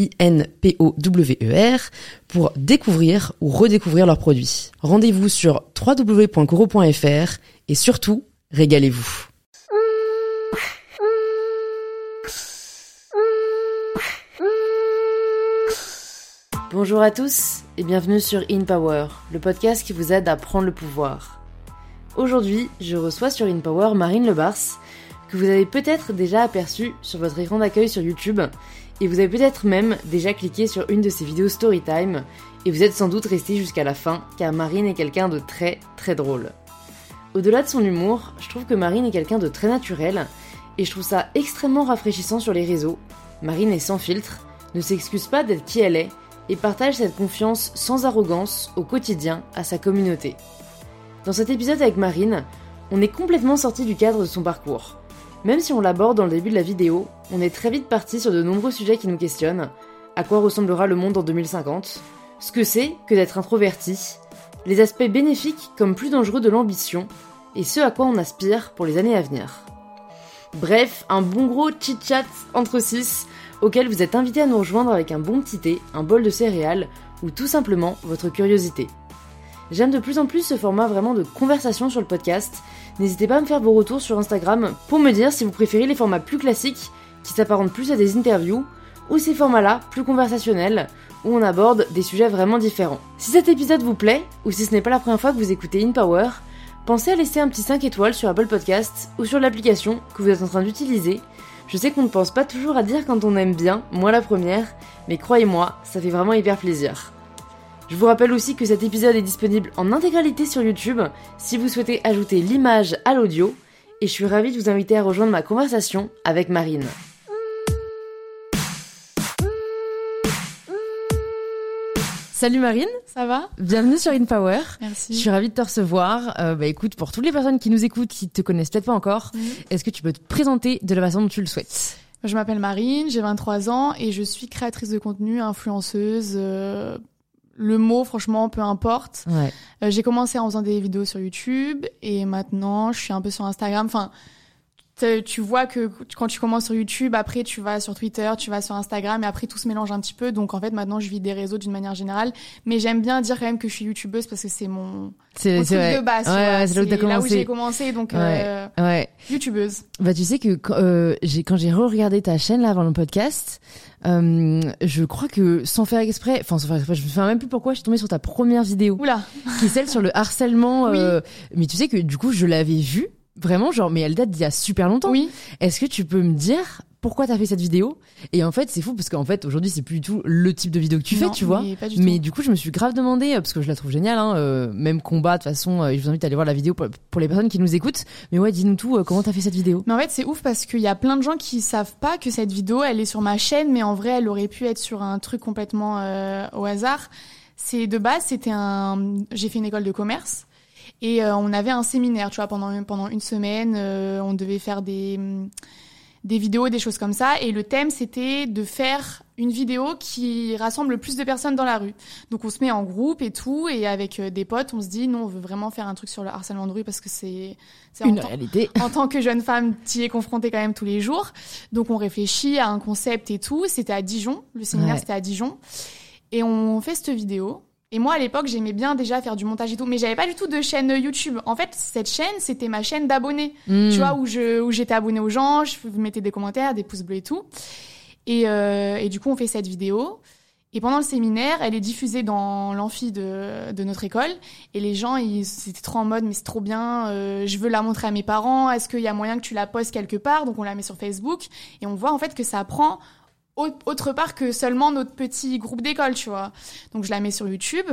I-N-P-O-W-E-R, pour découvrir ou redécouvrir leurs produits. Rendez-vous sur www.coro.fr et surtout, régalez-vous. Bonjour à tous et bienvenue sur In Power, le podcast qui vous aide à prendre le pouvoir. Aujourd'hui, je reçois sur In Power Marine Lebars, que vous avez peut-être déjà aperçu sur votre écran d'accueil sur YouTube et vous avez peut-être même déjà cliqué sur une de ses vidéos Storytime, et vous êtes sans doute resté jusqu'à la fin, car Marine est quelqu'un de très très drôle. Au-delà de son humour, je trouve que Marine est quelqu'un de très naturel, et je trouve ça extrêmement rafraîchissant sur les réseaux. Marine est sans filtre, ne s'excuse pas d'être qui elle est, et partage cette confiance sans arrogance au quotidien à sa communauté. Dans cet épisode avec Marine, on est complètement sorti du cadre de son parcours. Même si on l'aborde dans le début de la vidéo, on est très vite parti sur de nombreux sujets qui nous questionnent. À quoi ressemblera le monde en 2050 Ce que c'est que d'être introverti? Les aspects bénéfiques comme plus dangereux de l'ambition? Et ce à quoi on aspire pour les années à venir? Bref, un bon gros chit-chat entre six auquel vous êtes invité à nous rejoindre avec un bon petit thé, un bol de céréales ou tout simplement votre curiosité. J'aime de plus en plus ce format vraiment de conversation sur le podcast N'hésitez pas à me faire vos retours sur Instagram pour me dire si vous préférez les formats plus classiques, qui s'apparentent plus à des interviews, ou ces formats-là, plus conversationnels, où on aborde des sujets vraiment différents. Si cet épisode vous plaît, ou si ce n'est pas la première fois que vous écoutez In Power, pensez à laisser un petit 5 étoiles sur Apple Podcasts ou sur l'application que vous êtes en train d'utiliser. Je sais qu'on ne pense pas toujours à dire quand on aime bien, moi la première, mais croyez-moi, ça fait vraiment hyper plaisir. Je vous rappelle aussi que cet épisode est disponible en intégralité sur YouTube si vous souhaitez ajouter l'image à l'audio, et je suis ravie de vous inviter à rejoindre ma conversation avec Marine. Salut Marine, ça va? Bienvenue sur InPower. Merci. Je suis ravie de te recevoir. Euh, bah écoute, pour toutes les personnes qui nous écoutent, qui te connaissent peut-être pas encore, est-ce que tu peux te présenter de la façon dont tu le souhaites? Je m'appelle Marine, j'ai 23 ans et je suis créatrice de contenu, influenceuse. euh, le mot, franchement, peu importe. Ouais. Euh, j'ai commencé en faisant des vidéos sur YouTube et maintenant je suis un peu sur Instagram. Enfin, tu vois que quand tu commences sur YouTube, après tu vas sur Twitter, tu vas sur Instagram et après tout se mélange un petit peu. Donc en fait maintenant je vis des réseaux d'une manière générale. Mais j'aime bien dire quand même que je suis YouTubeuse parce que c'est mon, mon C'est truc c'est vrai. de base. Ouais, ouais, c'est là où t'as C'est là où commencé. j'ai commencé. Donc euh, Ouais. YouTubeuse. Bah tu sais que quand, euh, j'ai quand j'ai re-regardé ta chaîne là avant le podcast, euh, je crois que sans faire exprès, enfin sans faire exprès, je me souviens même plus pourquoi je suis tombée sur ta première vidéo, Oula. qui est celle sur le harcèlement. euh, mais tu sais que du coup je l'avais vue vraiment genre, mais elle date d'il y a super longtemps. Oui. Est-ce que tu peux me dire pourquoi t'as fait cette vidéo? Et en fait c'est fou parce qu'en fait aujourd'hui c'est plus du tout le type de vidéo que tu fais, tu vois. mais pas du Mais tout. du coup, je me suis grave demandé, euh, parce que je la trouve géniale, hein, euh, même combat, de toute façon, euh, je vous invite à aller voir la vidéo pour, pour les personnes qui nous écoutent. Mais ouais, dis-nous tout, euh, comment t'as fait cette vidéo? Mais en fait, c'est ouf parce qu'il y a plein de gens qui savent pas que cette vidéo, elle est sur ma chaîne, mais en vrai, elle aurait pu être sur un truc complètement euh, au hasard. C'est de base, c'était un. J'ai fait une école de commerce et euh, on avait un séminaire, tu vois, pendant pendant une semaine, euh, on devait faire des des vidéos, des choses comme ça, et le thème c'était de faire une vidéo qui rassemble le plus de personnes dans la rue. Donc on se met en groupe et tout, et avec euh, des potes, on se dit non, on veut vraiment faire un truc sur le harcèlement de rue parce que c'est en Une réalité. en tant que jeune femme, tu y es confrontée quand même tous les jours. Donc on réfléchit à un concept et tout. C'était à Dijon, le séminaire Ouais. c'était à Dijon. Et on fait cette vidéo. Et moi à l'époque j'aimais bien déjà faire du montage et tout, mais j'avais pas du tout de chaîne YouTube. En fait cette chaîne c'était ma chaîne d'abonnés, Hmm. tu vois où je où j'étais abonnée aux gens, je mettais des commentaires, des pouces bleus et tout. Et, euh, et du coup on fait cette vidéo. Et pendant le séminaire, elle est diffusée dans l'amphi de, de notre école. Et les gens, ils étaient trop en mode, mais c'est trop bien, euh, je veux la montrer à mes parents. Est-ce qu'il y a moyen que tu la postes quelque part? Donc on la met sur Facebook. Et on voit en fait que ça prend autre part que seulement notre petit groupe d'école, tu vois. Donc je la mets sur YouTube.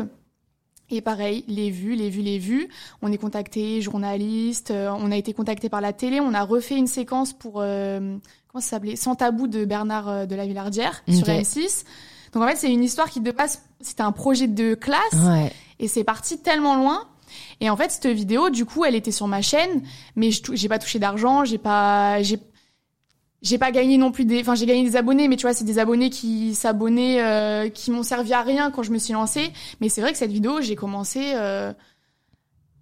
Et pareil, les vues, les vues, les vues. On est contacté, journaliste, euh, on a été contacté par la télé, on a refait une séquence pour, euh, comment ça s'appelait? Sans tabou de Bernard euh, de la Villardière sur M6. Donc en fait, c'est une histoire qui de base, c'était un projet de classe. Ouais. Et c'est parti tellement loin. Et en fait, cette vidéo, du coup, elle était sur ma chaîne, mais j'ai pas touché d'argent, j'ai pas, j'ai, j'ai pas gagné non plus des enfin j'ai gagné des abonnés mais tu vois c'est des abonnés qui s'abonnaient euh, qui m'ont servi à rien quand je me suis lancée. Mais c'est vrai que cette vidéo j'ai commencé euh,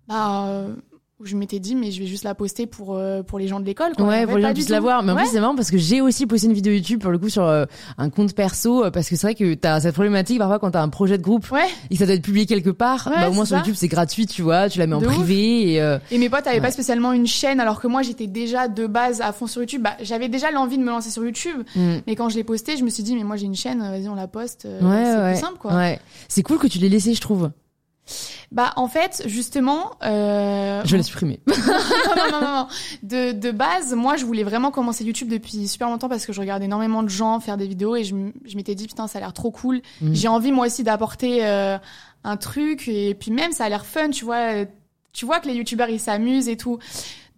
bah, euh, où je m'étais dit mais je vais juste la poster pour euh, pour les gens de l'école quoi. ouais pour les gens puissent la voir mais en Ouais. plus c'est marrant parce que j'ai aussi posté une vidéo YouTube pour le coup sur euh, un compte perso euh, parce que c'est vrai que t'as cette problématique parfois quand t'as un projet de groupe ouais et que ça doit être publié quelque part Ouais, bah au moins sur ça. YouTube c'est gratuit tu vois tu la mets en ouf. privé et euh, et mes potes avaient pas spécialement une chaîne alors que moi j'étais déjà de base à fond sur YouTube bah j'avais déjà l'envie de me lancer sur YouTube mm. mais quand je l'ai posté je me suis dit mais moi j'ai une chaîne vas-y on la poste euh, ouais c'est plus simple quoi ouais c'est cool que tu l'aies laissé je trouve bah en fait justement euh, je vais la supprimer non, non, non, non. De, de base, moi, je voulais vraiment commencer YouTube depuis super longtemps parce que je regardais énormément de gens faire des vidéos et je, je m'étais dit, putain, ça a l'air trop cool. Mm. J'ai envie, moi aussi, d'apporter euh, un truc et puis même, ça a l'air fun, tu vois. Tu vois que les YouTubeurs, ils s'amusent et tout.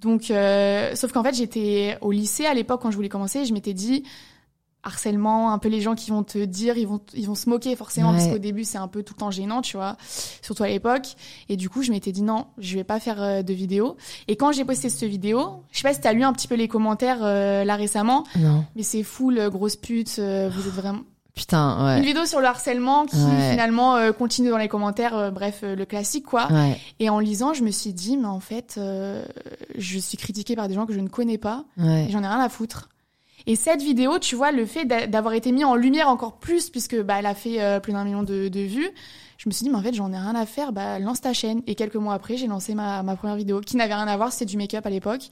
Donc, euh, sauf qu'en fait, j'étais au lycée à l'époque quand je voulais commencer et je m'étais dit, harcèlement, un peu les gens qui vont te dire, ils vont, ils vont se moquer forcément parce qu'au début, c'est un peu tout le temps gênant, tu vois. Surtout à l'époque. Et du coup, je m'étais dit, non, je vais pas faire euh, de vidéo. Et quand j'ai posté cette vidéo, je sais pas si t'as lu un petit peu les commentaires euh, là récemment, non mais c'est full euh, grosse pute, euh, vous êtes vraiment putain une ouais vidéo sur le harcèlement qui Ouais. finalement euh, continue dans les commentaires, euh, bref le classique quoi. ouais Et en lisant, je me suis dit mais en fait, euh, je suis critiquée par des gens que je ne connais pas ouais et j'en ai rien à foutre. Et cette vidéo, tu vois, le fait d'a- d'avoir été mis en lumière encore plus, puisque bah, elle a fait euh, plus d'un million de, de vues, je me suis dit, mais en fait, j'en ai rien à faire, bah, lance ta chaîne. Et quelques mois après, j'ai lancé ma, ma première vidéo, qui n'avait rien à voir, c'était du make-up à l'époque.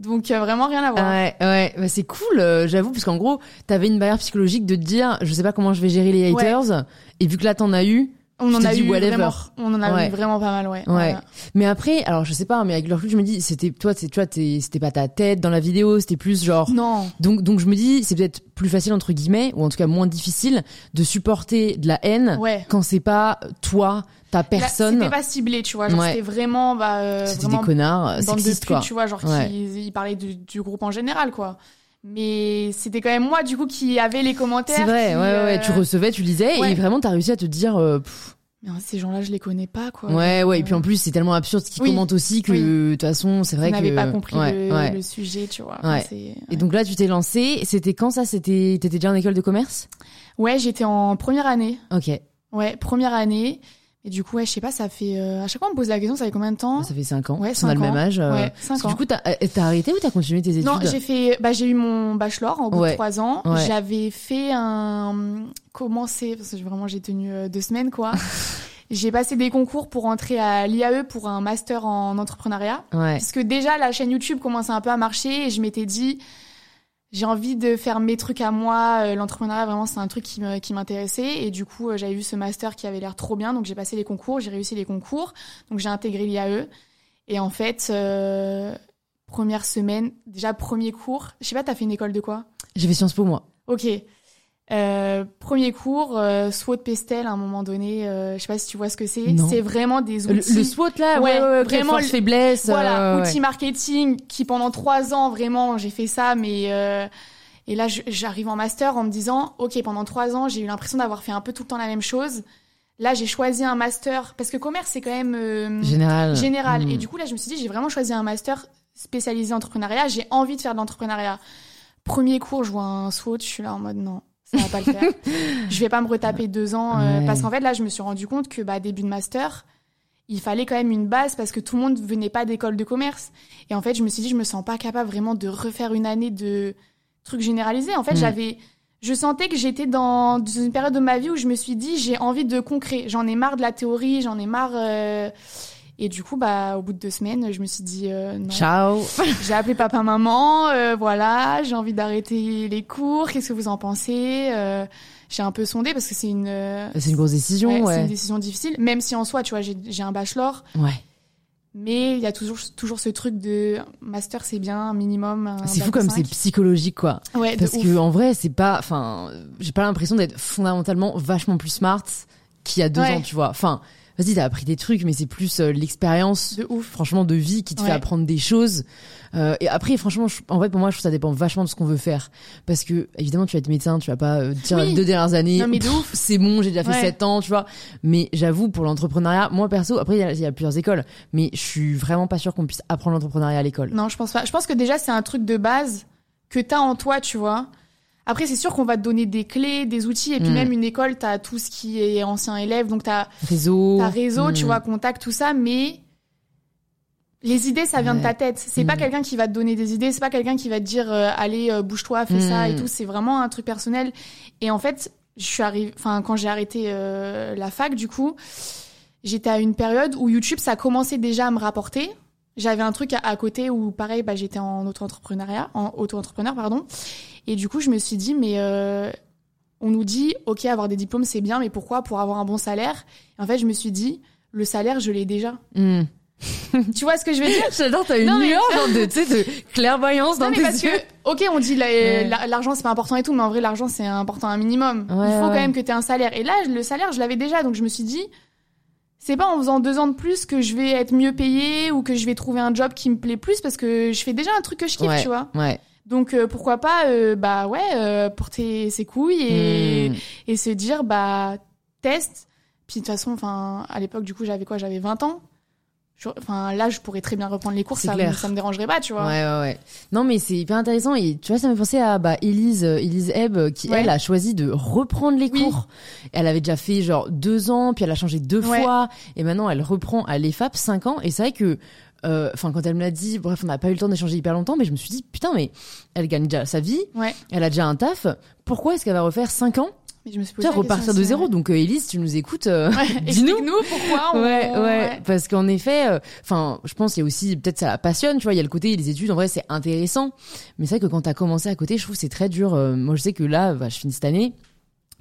Donc, euh, vraiment rien à voir. Ouais, ouais, bah c'est cool, euh, j'avoue, parce qu'en gros, t'avais une barrière psychologique de te dire, je sais pas comment je vais gérer les Ouais. haters, et vu que là t'en as eu, on je en a eu whatever. vraiment, on en a Ouais. eu vraiment pas mal, ouais. Ouais. Voilà. Mais après, alors je sais pas, mais avec le recul, je me dis, c'était toi, c'est tu vois, c'était pas ta tête dans la vidéo, c'était plus genre. Non. Donc donc je me dis, c'est peut-être plus facile entre guillemets, ou en tout cas moins difficile, de supporter de la haine Ouais. quand c'est pas toi, ta personne. C'était pas ciblé, tu vois. C'était vraiment, bah, euh, C'était des connards bande de sexistes putes, quoi. tu vois, genre qui ils parlaient du, du groupe en général, quoi. Mais c'était quand même moi, du coup, qui avait les commentaires. C'est vrai, qui, ouais, ouais, ouais, euh, tu recevais, tu lisais, ouais. et vraiment t'as réussi à te dire. euh, hein, ces gens-là, je les connais pas, quoi. ouais, ouais, et puis en plus c'est tellement absurde ce qu'ils Oui. commentent aussi que de toute façon c'est vrai que. n'avez pas compris ouais, le, ouais. le sujet, tu vois. Ouais. Et donc là, tu t'es lancé. C'était quand ça? C'était t'étais déjà en école de commerce? Ouais, j'étais en première année. Ok. Ouais, première année. Et du coup, ouais, je sais pas, ça fait. euh, à chaque fois, on me pose la question, ça fait combien de temps Ça fait 5 ans. Ouais, on a le même âge. euh, Ouais, parce cinq que ans. Du coup, t'as euh, t'as arrêté ou t'as continué tes études Non, j'ai fait, bah, j'ai eu mon bachelor au bout Ouais. de trois ans. Ouais. J'avais fait un, commencé, parce que vraiment j'ai tenu euh, deux semaines, quoi. j'ai passé des concours pour entrer à l'IAE pour un master en entrepreneuriat. Ouais. Parce que déjà, la chaîne YouTube commençait un peu à marcher et je m'étais dit, j'ai envie de faire mes trucs à moi. Euh, L'entrepreneuriat, vraiment, c'est un truc qui m'intéressait. Et du coup, euh, j'avais vu ce master qui avait l'air trop bien. Donc, j'ai passé les concours, j'ai réussi les concours. Donc, j'ai intégré l'IAE. Et en fait, euh, première semaine, déjà premier cours. Je sais pas, t'as fait une école de quoi? J'ai fait Sciences Po moi. Ok. Euh, premier cours, euh, SWOT Pestel à un moment donné. Euh, je sais pas si tu vois ce que c'est. C'est vraiment des outils. le SWOT là, ouais, vraiment force le- faiblesse. Voilà, euh, ouais. outil marketing qui pendant trois ans vraiment j'ai fait ça, mais euh, et là j'arrive en master en me disant ok pendant trois ans j'ai eu l'impression d'avoir fait un peu tout le temps la même chose. Là j'ai choisi un master parce que commerce c'est quand même euh, Général. général Mm. et du coup là je me suis dit j'ai vraiment choisi un master spécialisé en entrepreneuriat. J'ai envie de faire de l'entrepreneuriat. Premier cours je vois un SWOT, je suis là en mode non. Ça va pas le faire. je vais pas me retaper deux ans euh, Ouais. parce qu'en fait là je me suis rendu compte que bah début de master il fallait quand même une base parce que tout le monde venait pas d'école de commerce. Et en fait, je me suis dit, je me sens pas capable vraiment de refaire une année de trucs généralisés. En fait, Mm. j'avais, je sentais que j'étais dans une période de ma vie où je me suis dit, j'ai envie de concret. J'en ai marre de la théorie, j'en ai marre. euh, Et du coup, bah, au bout de deux semaines, je me suis dit euh, non. Ciao. J'ai appelé papa, maman. euh, voilà, j'ai envie d'arrêter les cours. Qu'est-ce que vous en pensez Euh, J'ai un peu sondé parce que c'est une. euh, C'est une grosse décision, ouais, ouais. C'est une décision difficile, même si en soi, tu vois, j'ai j'ai un bachelor, Ouais. mais il y a toujours toujours ce truc de master, c'est bien, un minimum. C'est fou comme c'est psychologique, quoi. Ouais, Parce ouf. que en vrai, c'est pas, enfin, j'ai pas l'impression d'être fondamentalement vachement plus smart qu'il y a deux Ouais. ans, tu vois. Enfin, vas-y, t'as appris des trucs, mais c'est plus euh, l'expérience, franchement, de vie qui te Ouais. fait apprendre des choses. Euh, et après, franchement, je- en vrai, pour moi, je trouve que ça dépend vachement de ce qu'on veut faire. Parce que, évidemment, tu vas être médecin, tu vas pas euh, dire Oui. les deux dernières années, c'est bon, j'ai déjà fait Ouais. 7 ans, tu vois. Mais j'avoue, pour l'entrepreneuriat, moi perso, après, il y, y a plusieurs écoles, mais je suis vraiment pas sûre qu'on puisse apprendre l'entrepreneuriat à l'école. Non, je pense pas. Je pense que déjà, c'est un truc de base que t'as en toi, tu vois. Après, c'est sûr qu'on va te donner des clés, des outils, et puis Mm. même une école, t'as tout ce qui est ancien élève, donc t'as Réseau. t'as réseau, tu hmm. vois, contact, tout ça, mais les idées, ça vient de ta tête. C'est pas Mm. quelqu'un qui va te donner des idées, c'est pas quelqu'un qui va te dire, euh, allez, euh, bouge-toi, fais ça Mm. et tout. C'est vraiment un truc personnel. Et en fait, je suis arrivée, enfin, quand j'ai arrêté euh, la fac, du coup, j'étais à une période où YouTube, ça commençait déjà à me rapporter. J'avais un truc à, à côté où, pareil, bah, j'étais en auto-entrepreneuriat, en auto-entrepreneur, pardon. Et du coup, je me suis dit, mais euh, on nous dit, ok, avoir des diplômes, c'est bien, mais pourquoi? Pour avoir un bon salaire. Et en fait, je me suis dit, le salaire, je l'ai déjà. Hmm. tu vois ce que je veux dire? J'adore, t'as une Non, mais- de, tu sais, de clairvoyance Non, dans mais tes parce yeux. que, ok, on dit Ouais. l'argent c'est pas important et tout, mais en vrai l'argent c'est important un minimum. Ouais, Il faut ouais. quand même que tu aies un salaire. Et là, le salaire, je l'avais déjà, donc je me suis dit, c'est pas en faisant deux ans de plus que je vais être mieux payée ou que je vais trouver un job qui me plaît plus parce que je fais déjà un truc que je kiffe, Ouais. tu vois. Ouais. Donc euh, pourquoi pas, euh, bah ouais, euh, porter ses couilles et, Hmm. et se dire, bah teste. Puis de toute façon, enfin, à l'époque, du coup, j'avais quoi? J'avais 20 ans. Enfin, là, je pourrais très bien reprendre les cours, ça, me- ça me dérangerait pas, tu vois. Ouais, ouais, ouais. Non, mais c'est hyper intéressant. Et tu vois, ça m'a pensé à bah, Elise, euh, Elise Ebb, euh, qui, Ouais. elle, a choisi de reprendre les Oui. cours. Elle avait déjà fait genre deux ans, puis elle a changé deux Ouais. fois. Et maintenant, elle reprend à l'EFAP cinq ans. Et c'est vrai que, euh, enfin, quand elle me l'a dit, bref, on n'a pas eu le temps d'échanger hyper longtemps, mais je me suis dit, putain, mais elle gagne déjà sa vie. Ouais. Elle a déjà un taf. Pourquoi est-ce qu'elle va refaire cinq ans? Mais je me suis Tu posé repartir de zéro. Donc, euh, Elise, tu nous écoutes. euh, Ouais, Dis-nous. explique-nous pourquoi on... Ouais, ouais, ouais. parce qu'en effet, euh, enfin, je pense qu'il y a aussi peut-être ça la passionne, tu vois, il y a le côté les études en vrai c'est intéressant, mais c'est vrai que quand t'as commencé à côté, je trouve c'est très dur. Euh, moi, je sais que là, bah, je finis cette année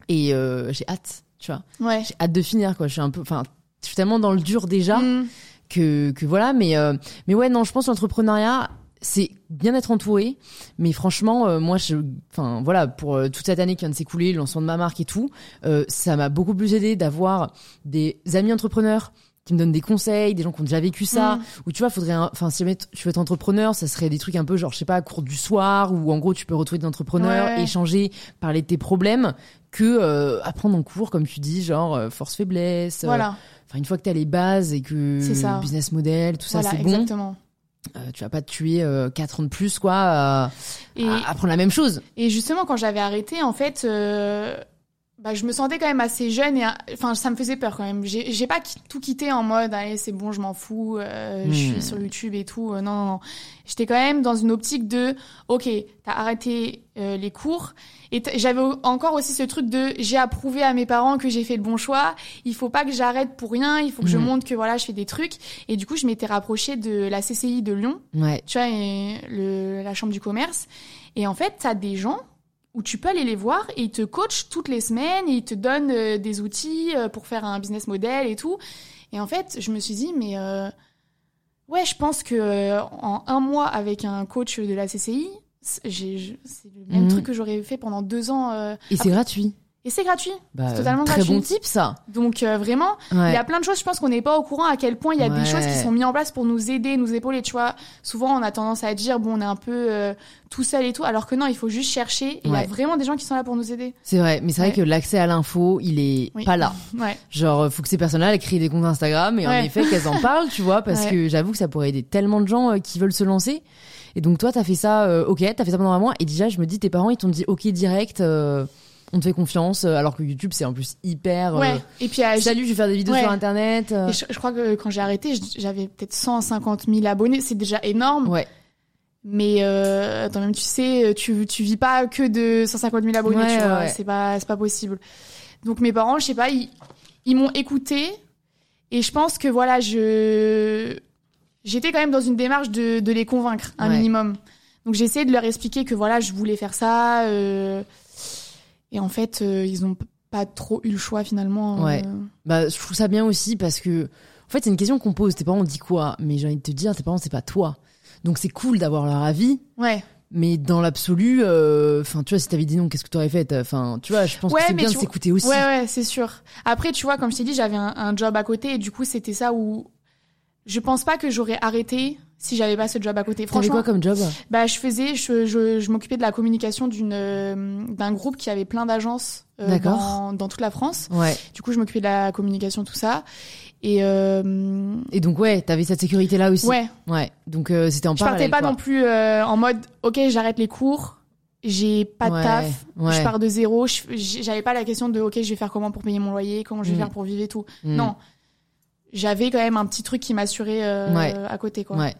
et euh, j'ai hâte, tu vois, Ouais. j'ai hâte de finir quoi. Je suis un peu, enfin, je suis tellement dans le dur déjà Mm. que que voilà, mais euh, mais ouais, non, je pense l'entrepreneuriat c'est bien d'être entouré, mais franchement, euh, moi, je, enfin voilà, pour euh, toute cette année qui vient de s'écouler, le lancement de ma marque et tout, euh, ça m'a beaucoup plus aidé d'avoir des amis entrepreneurs qui me donnent des conseils, des gens qui ont déjà vécu ça, Mm. ou tu vois, faudrait, enfin, si jamais tu veux être entrepreneur, ça serait des trucs un peu genre, je sais pas, cours du soir, où en gros tu peux retrouver des entrepreneurs, Ouais. échanger, parler de tes problèmes, que apprendre en cours, comme tu dis, genre force faiblesse. Voilà, Enfin, une fois que t'as les bases et que le business model, tout ça, voilà, c'est bon. exactement. Euh, tu vas pas te tuer euh, quatre ans de plus, quoi, Et, à apprendre la même chose. et justement, quand j'avais arrêté, en fait, euh, bah, je me sentais quand même assez jeune et, enfin, ça me faisait peur quand même. J'ai pas qui- tout quitté en mode, allez, c'est bon, je m'en fous, euh, je Hmm. suis sur YouTube et tout. Euh, non, non, non. J'étais quand même dans une optique de, ok, t'as arrêté euh, les cours. Et j'avais encore aussi ce truc de, j'ai approuvé à mes parents que j'ai fait le bon choix. Il faut pas que j'arrête pour rien. Il faut que je Hmm. montre que voilà, je fais des trucs. Et du coup, je m'étais rapprochée de la CCI de Lyon Ouais. tu vois, et le, la chambre du commerce. Et en fait, t'as des gens où tu peux aller les voir et ils te coachent toutes les semaines et ils te donnent euh, des outils euh, pour faire un business model et tout. Et en fait, je me suis dit, mais euh, ouais, je pense que euh, en un mois avec un coach de la CCI, c'est le même Mhm. truc que j'aurais fait pendant deux ans. Et c'est gratuit. Et c'est gratuit. Bah, C'est totalement très gratuit. bon type, ça. Donc euh, vraiment, il Ouais. y a plein de choses, je pense qu'on n'est pas au courant à quel point il y a Ouais. des choses qui sont mises en place pour nous aider, nous épauler, tu vois. Souvent, on a tendance à dire, bon, on est un peu euh, tout seul et tout, alors que non, il faut juste chercher. Il y a vraiment des gens qui sont là pour nous aider. C'est vrai, mais c'est vrai que l'accès à l'info, il est Oui. pas là. Ouais. Genre, faut que ces personnes-là elles créent des comptes Instagram et en effet qu'elles en parlent, tu vois, parce que j'avoue que ça pourrait aider tellement de gens euh, qui veulent se lancer. Et donc toi, t'as fait ça, euh, ok, t'as fait ça pendant un mois, et déjà, je me dis, tes parents, ils t'ont dit, ok, direct, euh, on te fait confiance, euh, alors que YouTube, c'est en plus hyper. euh, Ouais. Et puis, euh, j'ai- Salut, je vais faire des vidéos Ouais. sur Internet. euh. et je, je crois que quand j'ai arrêté, j'avais peut-être 150 000 abonnés. C'est déjà énorme. Ouais. Mais euh, attends, même tu sais, tu, tu vis pas que de 150 000 abonnés, Ouais, tu vois. ouais. C'est pas, c'est pas possible. Donc mes parents, je sais pas, ils, ils m'ont écouté. Et je pense que voilà, je j'étais quand même dans une démarche de, de les convaincre un minimum. Donc j'ai essayé de leur expliquer que voilà, je voulais faire ça. euh, et en fait, euh, ils ont pas trop eu le choix finalement. euh. Ouais. Bah, je trouve ça bien aussi parce que, en fait, c'est une question qu'on pose. Tes parents disent quoi? Mais j'ai envie de te dire, tes parents, c'est pas toi. Donc c'est cool d'avoir leur avis. Ouais. Mais dans l'absolu, euh, enfin, tu vois, si t'avais dit non, qu'est-ce que t'aurais fait? Enfin, tu vois, je pense Ouais, que c'est bien de s'écouter aussi. Ouais, ouais, c'est sûr. Après, tu vois, comme je t'ai dit, j'avais un, un job à côté et du coup, c'était ça où je pense pas que j'aurais arrêté si j'avais pas ce job à côté. Franchement, quoi comme job bah, je faisais, je, je, je m'occupais de la communication d'une euh, d'un groupe qui avait plein d'agences euh, dans, dans toute la France. Ouais. Du coup, je m'occupais de la communication, tout ça. Et euh, Et donc, ouais, t'avais cette sécurité-là aussi. ouais, Ouais. Donc, c'était en je partais parallèle. pas quoi. non plus en mode, ok, j'arrête les cours, j'ai pas de taf, ouais. je pars de zéro. je- J'avais pas la question de, ok, je vais faire comment pour payer mon loyer, comment je vais Mm. faire pour vivre et tout. Mm. Non. J'avais quand même un petit truc qui m'assurait euh, Ouais. à côté, quoi. Ouais.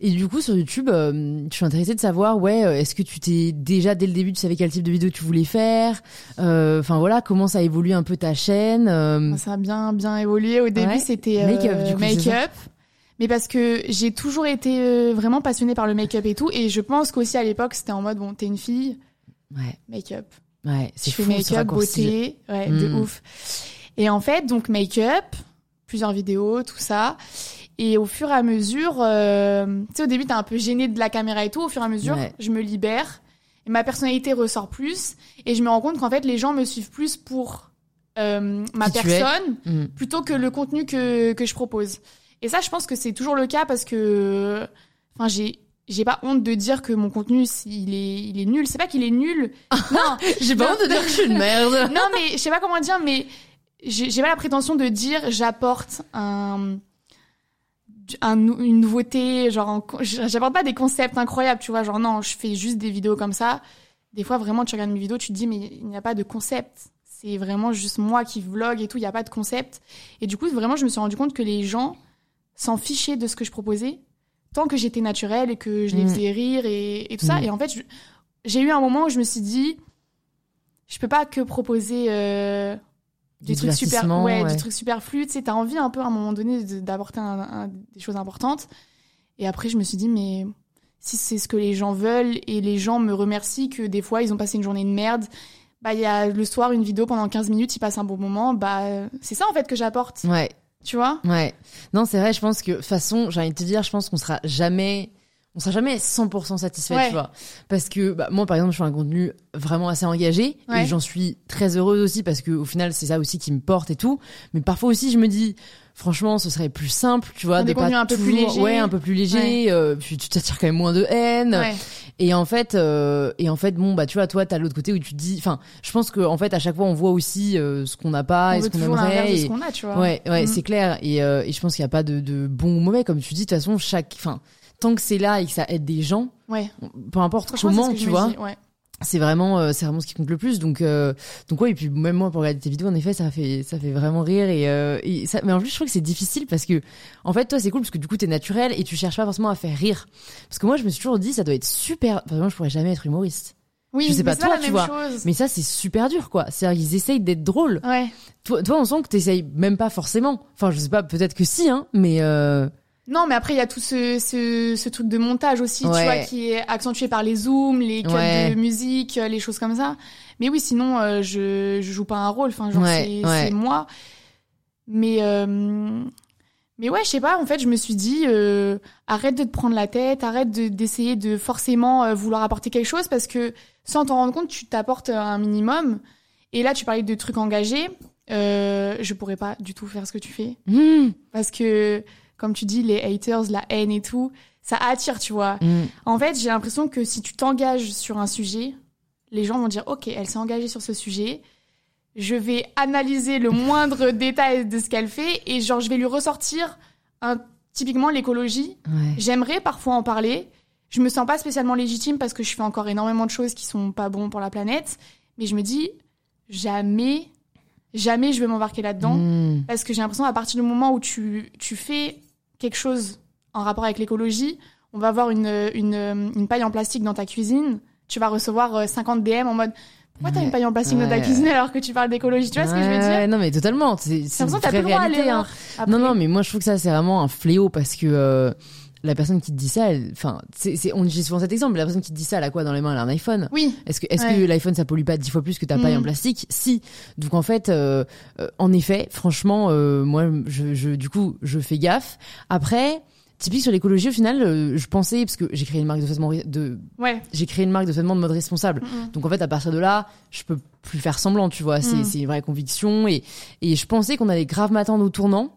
Et du coup, sur YouTube, euh, je suis intéressée de savoir, ouais, euh, est-ce que tu t'es déjà dès le début, tu savais quel type de vidéo tu voulais faire? Euh, Enfin voilà, comment ça évolue un peu ta chaîne euh, Ça a bien, bien évolué. Au début, Ouais. c'était euh, Make-up, du coup, make-up. Mais parce que j'ai toujours été vraiment passionnée par le make-up et tout. Et je pense qu'aussi à l'époque, c'était en mode, bon, t'es une fille, Ouais, make-up. ouais, c'est Je fais fou ce make-up, beauté, ouais, de Mm. ouf. Et en fait, donc make-up, plusieurs vidéos, tout ça. Et au fur et à mesure, euh, tu sais, au début, t'es un peu gêné de la caméra et tout. Au fur et à mesure, Ouais. je me libère. Et ma personnalité ressort plus. Et je me rends compte qu'en fait, les gens me suivent plus pour euh, ma personne Mm. plutôt que le contenu que, que je propose. Et ça, je pense que c'est toujours le cas parce que, enfin, j'ai, j'ai pas honte de dire que mon contenu, il est, il est nul. C'est pas qu'il est nul. non, J'ai pas honte de dire que je suis une merde. non, mais je sais pas comment dire, mais j'ai pas la prétention de dire j'apporte un, un- une nouveauté, genre en- j'apporte pas des concepts incroyables, tu vois, genre non, je fais juste des vidéos comme ça. Des fois, vraiment, tu regardes mes vidéos, tu te dis mais il n'y a pas de concept. C'est vraiment juste moi qui vlog et tout, il n'y a pas de concept. Et du coup, vraiment, je me suis rendu compte que les gens s'en fichaient de ce que je proposais, tant que j'étais naturelle et que je les Mm. faisais rire et, et tout ça. Mm. Et en fait, j'ai eu un moment où je me suis dit, je peux pas que proposer euh, Du des trucs super, ouais, superflus. Tu sais, t'as envie un peu à un moment donné d'apporter un- un- des choses importantes. Et après, je me suis dit, mais si c'est ce que les gens veulent et les gens me remercient que des fois ils ont passé une journée de merde, bah il y a le soir une vidéo pendant 15 minutes, ils passent un bon moment, bah c'est ça en fait que j'apporte, Ouais, tu vois? Ouais. Non, c'est vrai, je pense que, de toute façon, j'ai envie de te dire, je pense qu'on sera jamais, on sera jamais 100% satisfait, Ouais. tu vois. Parce que, bah, moi, par exemple, je fais un contenu vraiment assez engagé Ouais. et j'en suis très heureuse aussi parce que, au final, c'est ça aussi qui me porte et tout. Mais parfois aussi, je me dis, franchement, ce serait plus simple, tu vois, Faire de des pas un peu plus légers. ouais, un peu plus léger, euh, puis tu t'attires quand même moins de haine. Ouais. Et en fait, euh, et en fait, bon, bah, tu vois, toi, t'as l'autre côté où tu te dis, enfin, je pense que, en fait, à chaque fois, on voit aussi euh, ce qu'on n'a pas On et ce qu'on aimerait. et- ce qu'on a, tu vois. Ouais, ouais, Mm. c'est clair. Et, euh, et je pense qu'il n'y a pas de, de bon ou mauvais, comme tu dis. De toute façon, chaque, enfin, tant que c'est là et que ça aide des gens, Ouais. peu importe comment, tu vois, dis, ouais. c'est vraiment, euh, c'est vraiment ce qui compte le plus. Donc, euh, donc ouais. Et puis même moi, pour regarder tes vidéos, en effet, ça fait, ça fait vraiment rire. Et, euh, et ça, mais en plus, je trouve que c'est difficile parce que, en fait, toi, c'est cool parce que du coup, t'es naturel et tu cherches pas forcément à faire rire. Parce que moi, je me suis toujours dit, ça doit être super. Vraiment, je pourrais jamais être humoriste. Oui, Je sais mais pas c'est toi, la tu vois. chose. Mais ça, c'est super dur, quoi. C'est-à-dire qu'ils essayent d'être drôles. Ouais. Toi, toi, on sent que t'essayes même pas forcément. Enfin, je sais pas, peut-être que si, hein. Mais euh, Non, mais après, il y a tout ce, ce, ce truc de montage aussi, tu vois, qui est accentué par les zooms, les cuts Ouais. de musique, euh, les choses comme ça. Mais oui, sinon, euh, je, je joue pas un rôle. Enfin, genre, Ouais, c'est moi. Mais, euh, mais ouais, je sais pas, en fait, je me suis dit, euh, arrête de te prendre la tête, arrête de- d'essayer de, forcément vouloir apporter quelque chose parce que sans t'en rendre compte, tu t'apportes un minimum. Et là, tu parlais de trucs engagés. Je pourrais pas du tout faire ce que tu fais hmm, parce que comme tu dis les haters la haine et tout ça attire tu vois hmm. en fait j'ai l'impression que si tu t'engages sur un sujet les gens vont dire ok elle s'est engagée sur ce sujet je vais analyser le moindre détail de ce qu'elle fait et genre je vais lui ressortir un, typiquement l'écologie ouais. j'aimerais parfois en parler je me sens pas spécialement légitime parce que je fais encore énormément de choses qui sont pas bons pour la planète mais je me dis jamais jamais je vais m'embarquer là-dedans Hmm. parce que j'ai l'impression à partir du moment où tu, tu fais quelque chose en rapport avec l'écologie, on va avoir une, une, une paille en plastique dans ta cuisine, tu vas recevoir euh, 50 DM en mode Pourquoi t'as une paille en plastique dans ta cuisine alors que tu parles d'écologie? Tu vois ce que je veux dire? Non, mais totalement. C'est une vraie réalité. hein. l'erreur. Non, non, mais moi je trouve que ça c'est vraiment un fléau parce que euh, la personne qui te dit ça, elle, enfin, c'est, c'est, on utilise souvent cet exemple. La personne qui te dit ça, elle a quoi dans les mains? Elle a un iPhone. Oui. Est-ce que, est-ce Ouais. que l'iPhone ça pollue pas dix fois plus que ta paille en plastique? Si. Donc en fait, euh, euh, en effet, franchement, euh, moi, je, je, du coup, je fais gaffe. Après, typique sur l'écologie, au final, euh, je pensais parce que j'ai créé une marque de vêtements de, Ouais. j'ai créé une marque de vêtements de mode responsable. Mhm. Donc en fait, à partir de là, je peux plus faire semblant, tu vois. C'est Mm. c'est une vraie conviction et et je pensais qu'on allait grave m'attendre au tournant.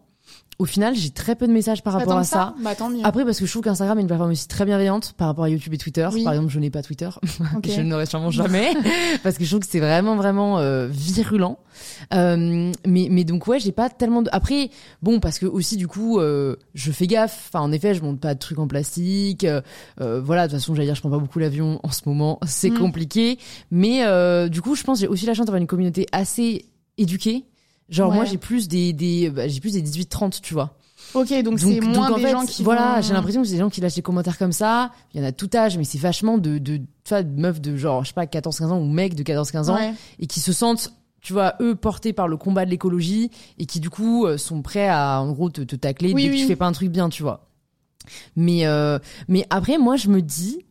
Au final, j'ai très peu de messages par Pas rapport à que ça. Bah tant mieux. Après, parce que je trouve qu'Instagram est une plateforme aussi très bienveillante par rapport à YouTube et Twitter. Oui. Par exemple, je n'ai pas Twitter, Ok. je ne l'aurai sûrement jamais, parce que je trouve que c'est vraiment, vraiment euh, virulent. Euh, mais, mais donc ouais, j'ai pas tellement. De... Après, bon, parce que aussi du coup, euh, je fais gaffe. Enfin, en effet, je monte pas de trucs en plastique. Euh, euh, voilà, de toute façon, j'allais dire, je prends pas beaucoup l'avion en ce moment. C'est Mm. compliqué. Mais euh, du coup, je pense que j'ai aussi la chance d'avoir une communauté assez éduquée. Genre moi, j'ai plus des, des bah, j'ai plus des 18-30, tu vois. Ok, donc c'est moins en des fait, gens qui voilà, vont- j'ai l'impression que c'est des gens qui lâchent des commentaires comme ça. Il y en a tout âge, mais c'est vachement de, de, tu vois, de meufs de genre, je sais pas, 14-15 ans ou mecs de 14-15 ans Ouais. et qui se sentent, tu vois, eux portés par le combat de l'écologie et qui du coup euh, sont prêts à, en gros, te, te tacler Oui, dès que oui. tu fais pas un truc bien, tu vois. Mais, euh, mais après, moi, je me dis,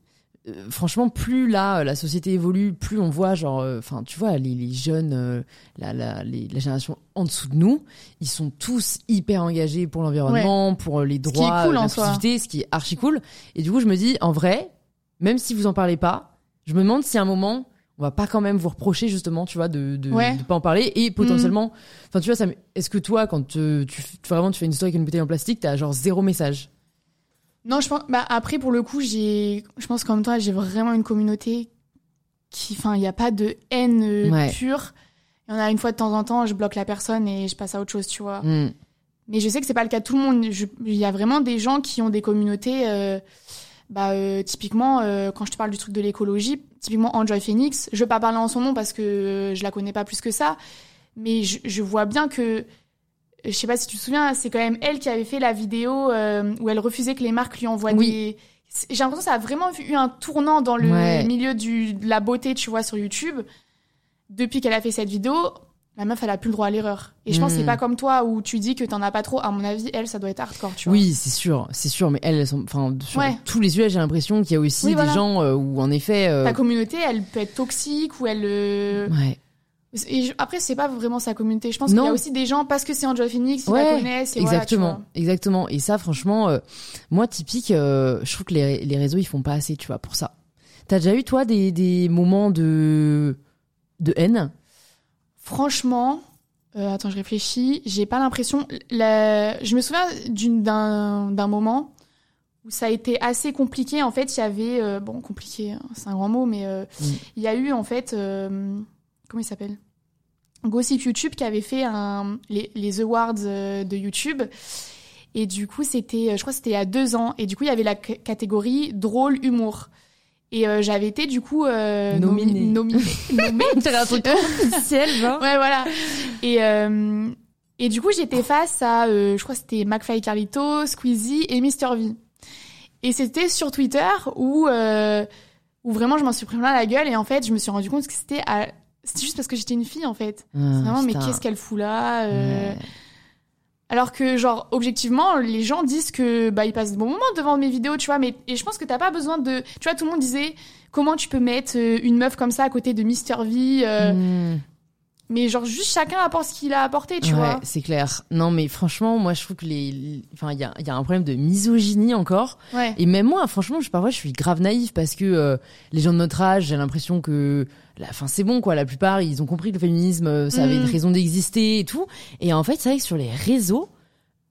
euh, franchement, plus là, euh, la société évolue, plus on voit, genre, euh, enfin, tu vois, les, les jeunes, euh, la, la, les- la génération en dessous de nous, ils sont tous hyper engagés pour l'environnement, pour les droits, cool l'inclusivité, ce qui est archi cool. Et du coup, je me dis, en vrai, même si vous en parlez pas, je me demande si à un moment, on va pas quand même vous reprocher justement, tu vois, de de, Ouais. de pas en parler et potentiellement, enfin, tu vois, ça. Est-ce que toi, quand tu vraiment tu fais une histoire avec une bouteille en plastique, t'as genre zéro message? Non, je pense. Bah après, pour le coup, j'ai. Je pense comme toi, j'ai vraiment une communauté qui. Enfin, il n'y a pas de haine euh, Ouais. pure. Il y en a une fois de temps en temps, je bloque la personne et je passe à autre chose, tu vois. Hmm. Mais je sais que c'est pas le cas de tout le monde. Il y a vraiment des gens qui ont des communautés. euh, bah, euh, typiquement, quand je te parle du truc de l'écologie, typiquement Enjoy Phoenix, je vais pas parler en son nom parce que je la connais pas plus que ça. Mais je, je vois bien que. Je sais pas si tu te souviens, c'est quand même elle qui avait fait la vidéo euh, où elle refusait que les marques lui envoient Oui. des. J'ai l'impression que ça a vraiment eu un tournant dans le Ouais. milieu du, de la beauté, tu vois, sur YouTube. Depuis qu'elle a fait cette vidéo, la meuf, elle a plus le droit à l'erreur. Et je pense que c'est Mm. pas comme toi où tu dis que t'en as pas trop. À mon avis, elle, ça doit être hardcore, tu vois. Oui, c'est sûr, c'est sûr, mais elles sont, enfin, sur Ouais. tous les sujets, j'ai l'impression qu'il y a aussi Oui, des gens euh, où en effet, euh, Ta communauté, elle peut être toxique ou elle. euh, ouais, Et je- après, c'est pas vraiment sa communauté. Je pense qu'il y a aussi des gens parce que c'est Enjoy Phoenix, ils Ouais, la connaissent. Et voilà, exactement, vois. exactement. Et ça, franchement, euh, moi, typique, euh, je trouve que les, les réseaux, ils font pas assez, tu vois, pour ça. T'as déjà eu toi des, des moments de de haine? Franchement, euh, attends, je réfléchis. J'ai pas l'impression. la- Je me souviens d'un moment où ça a été assez compliqué. En fait, il y avait bon compliqué, hein, c'est un grand mot, mais Mm. il y a eu en fait comment il s'appelle? Gossip YouTube qui avait fait un, les, les awards euh, de YouTube. Et du coup, c'était, euh, je crois c'était a deux ans. Et du coup, il y avait la catégorie drôle humour. Et euh, j'avais été du coup euh, nomi- Nominée. nominée. T'as un truc officiel, genre Ouais, voilà. Et, euh, et du coup, j'étais face à, euh, je crois que c'était McFly Carlito, Squeezie et Mr. V. Et c'était sur Twitter où, où vraiment je m'en suis pris plein la gueule. Et en fait, je me suis rendu compte que c'était à- c'était juste parce que j'étais une fille, en fait. Ah, Vraiment, mais qu'est-ce qu'elle fout là euh, Ouais. Alors que, genre, objectivement, les gens disent que bah ils passent de bons moments devant mes vidéos, tu vois. Mais et je pense que t'as pas besoin de, tu vois, tout le monde disait comment tu peux mettre euh, une meuf comme ça à côté de Mr V. euh, Hmm. mais genre juste chacun apporte ce qu'il a apporté, tu ouais, vois. c'est clair. Non, mais franchement, moi, je trouve que les, enfin, il y a, y a un problème de misogynie encore. Ouais. Et même moi, franchement, je, parfois, je suis grave naïve parce que euh, les gens de notre âge, j'ai l'impression que, enfin, c'est bon, quoi. La plupart, ils ont compris que le féminisme, euh, ça avait Mm. une raison d'exister et tout. Et en fait, c'est vrai que sur les réseaux,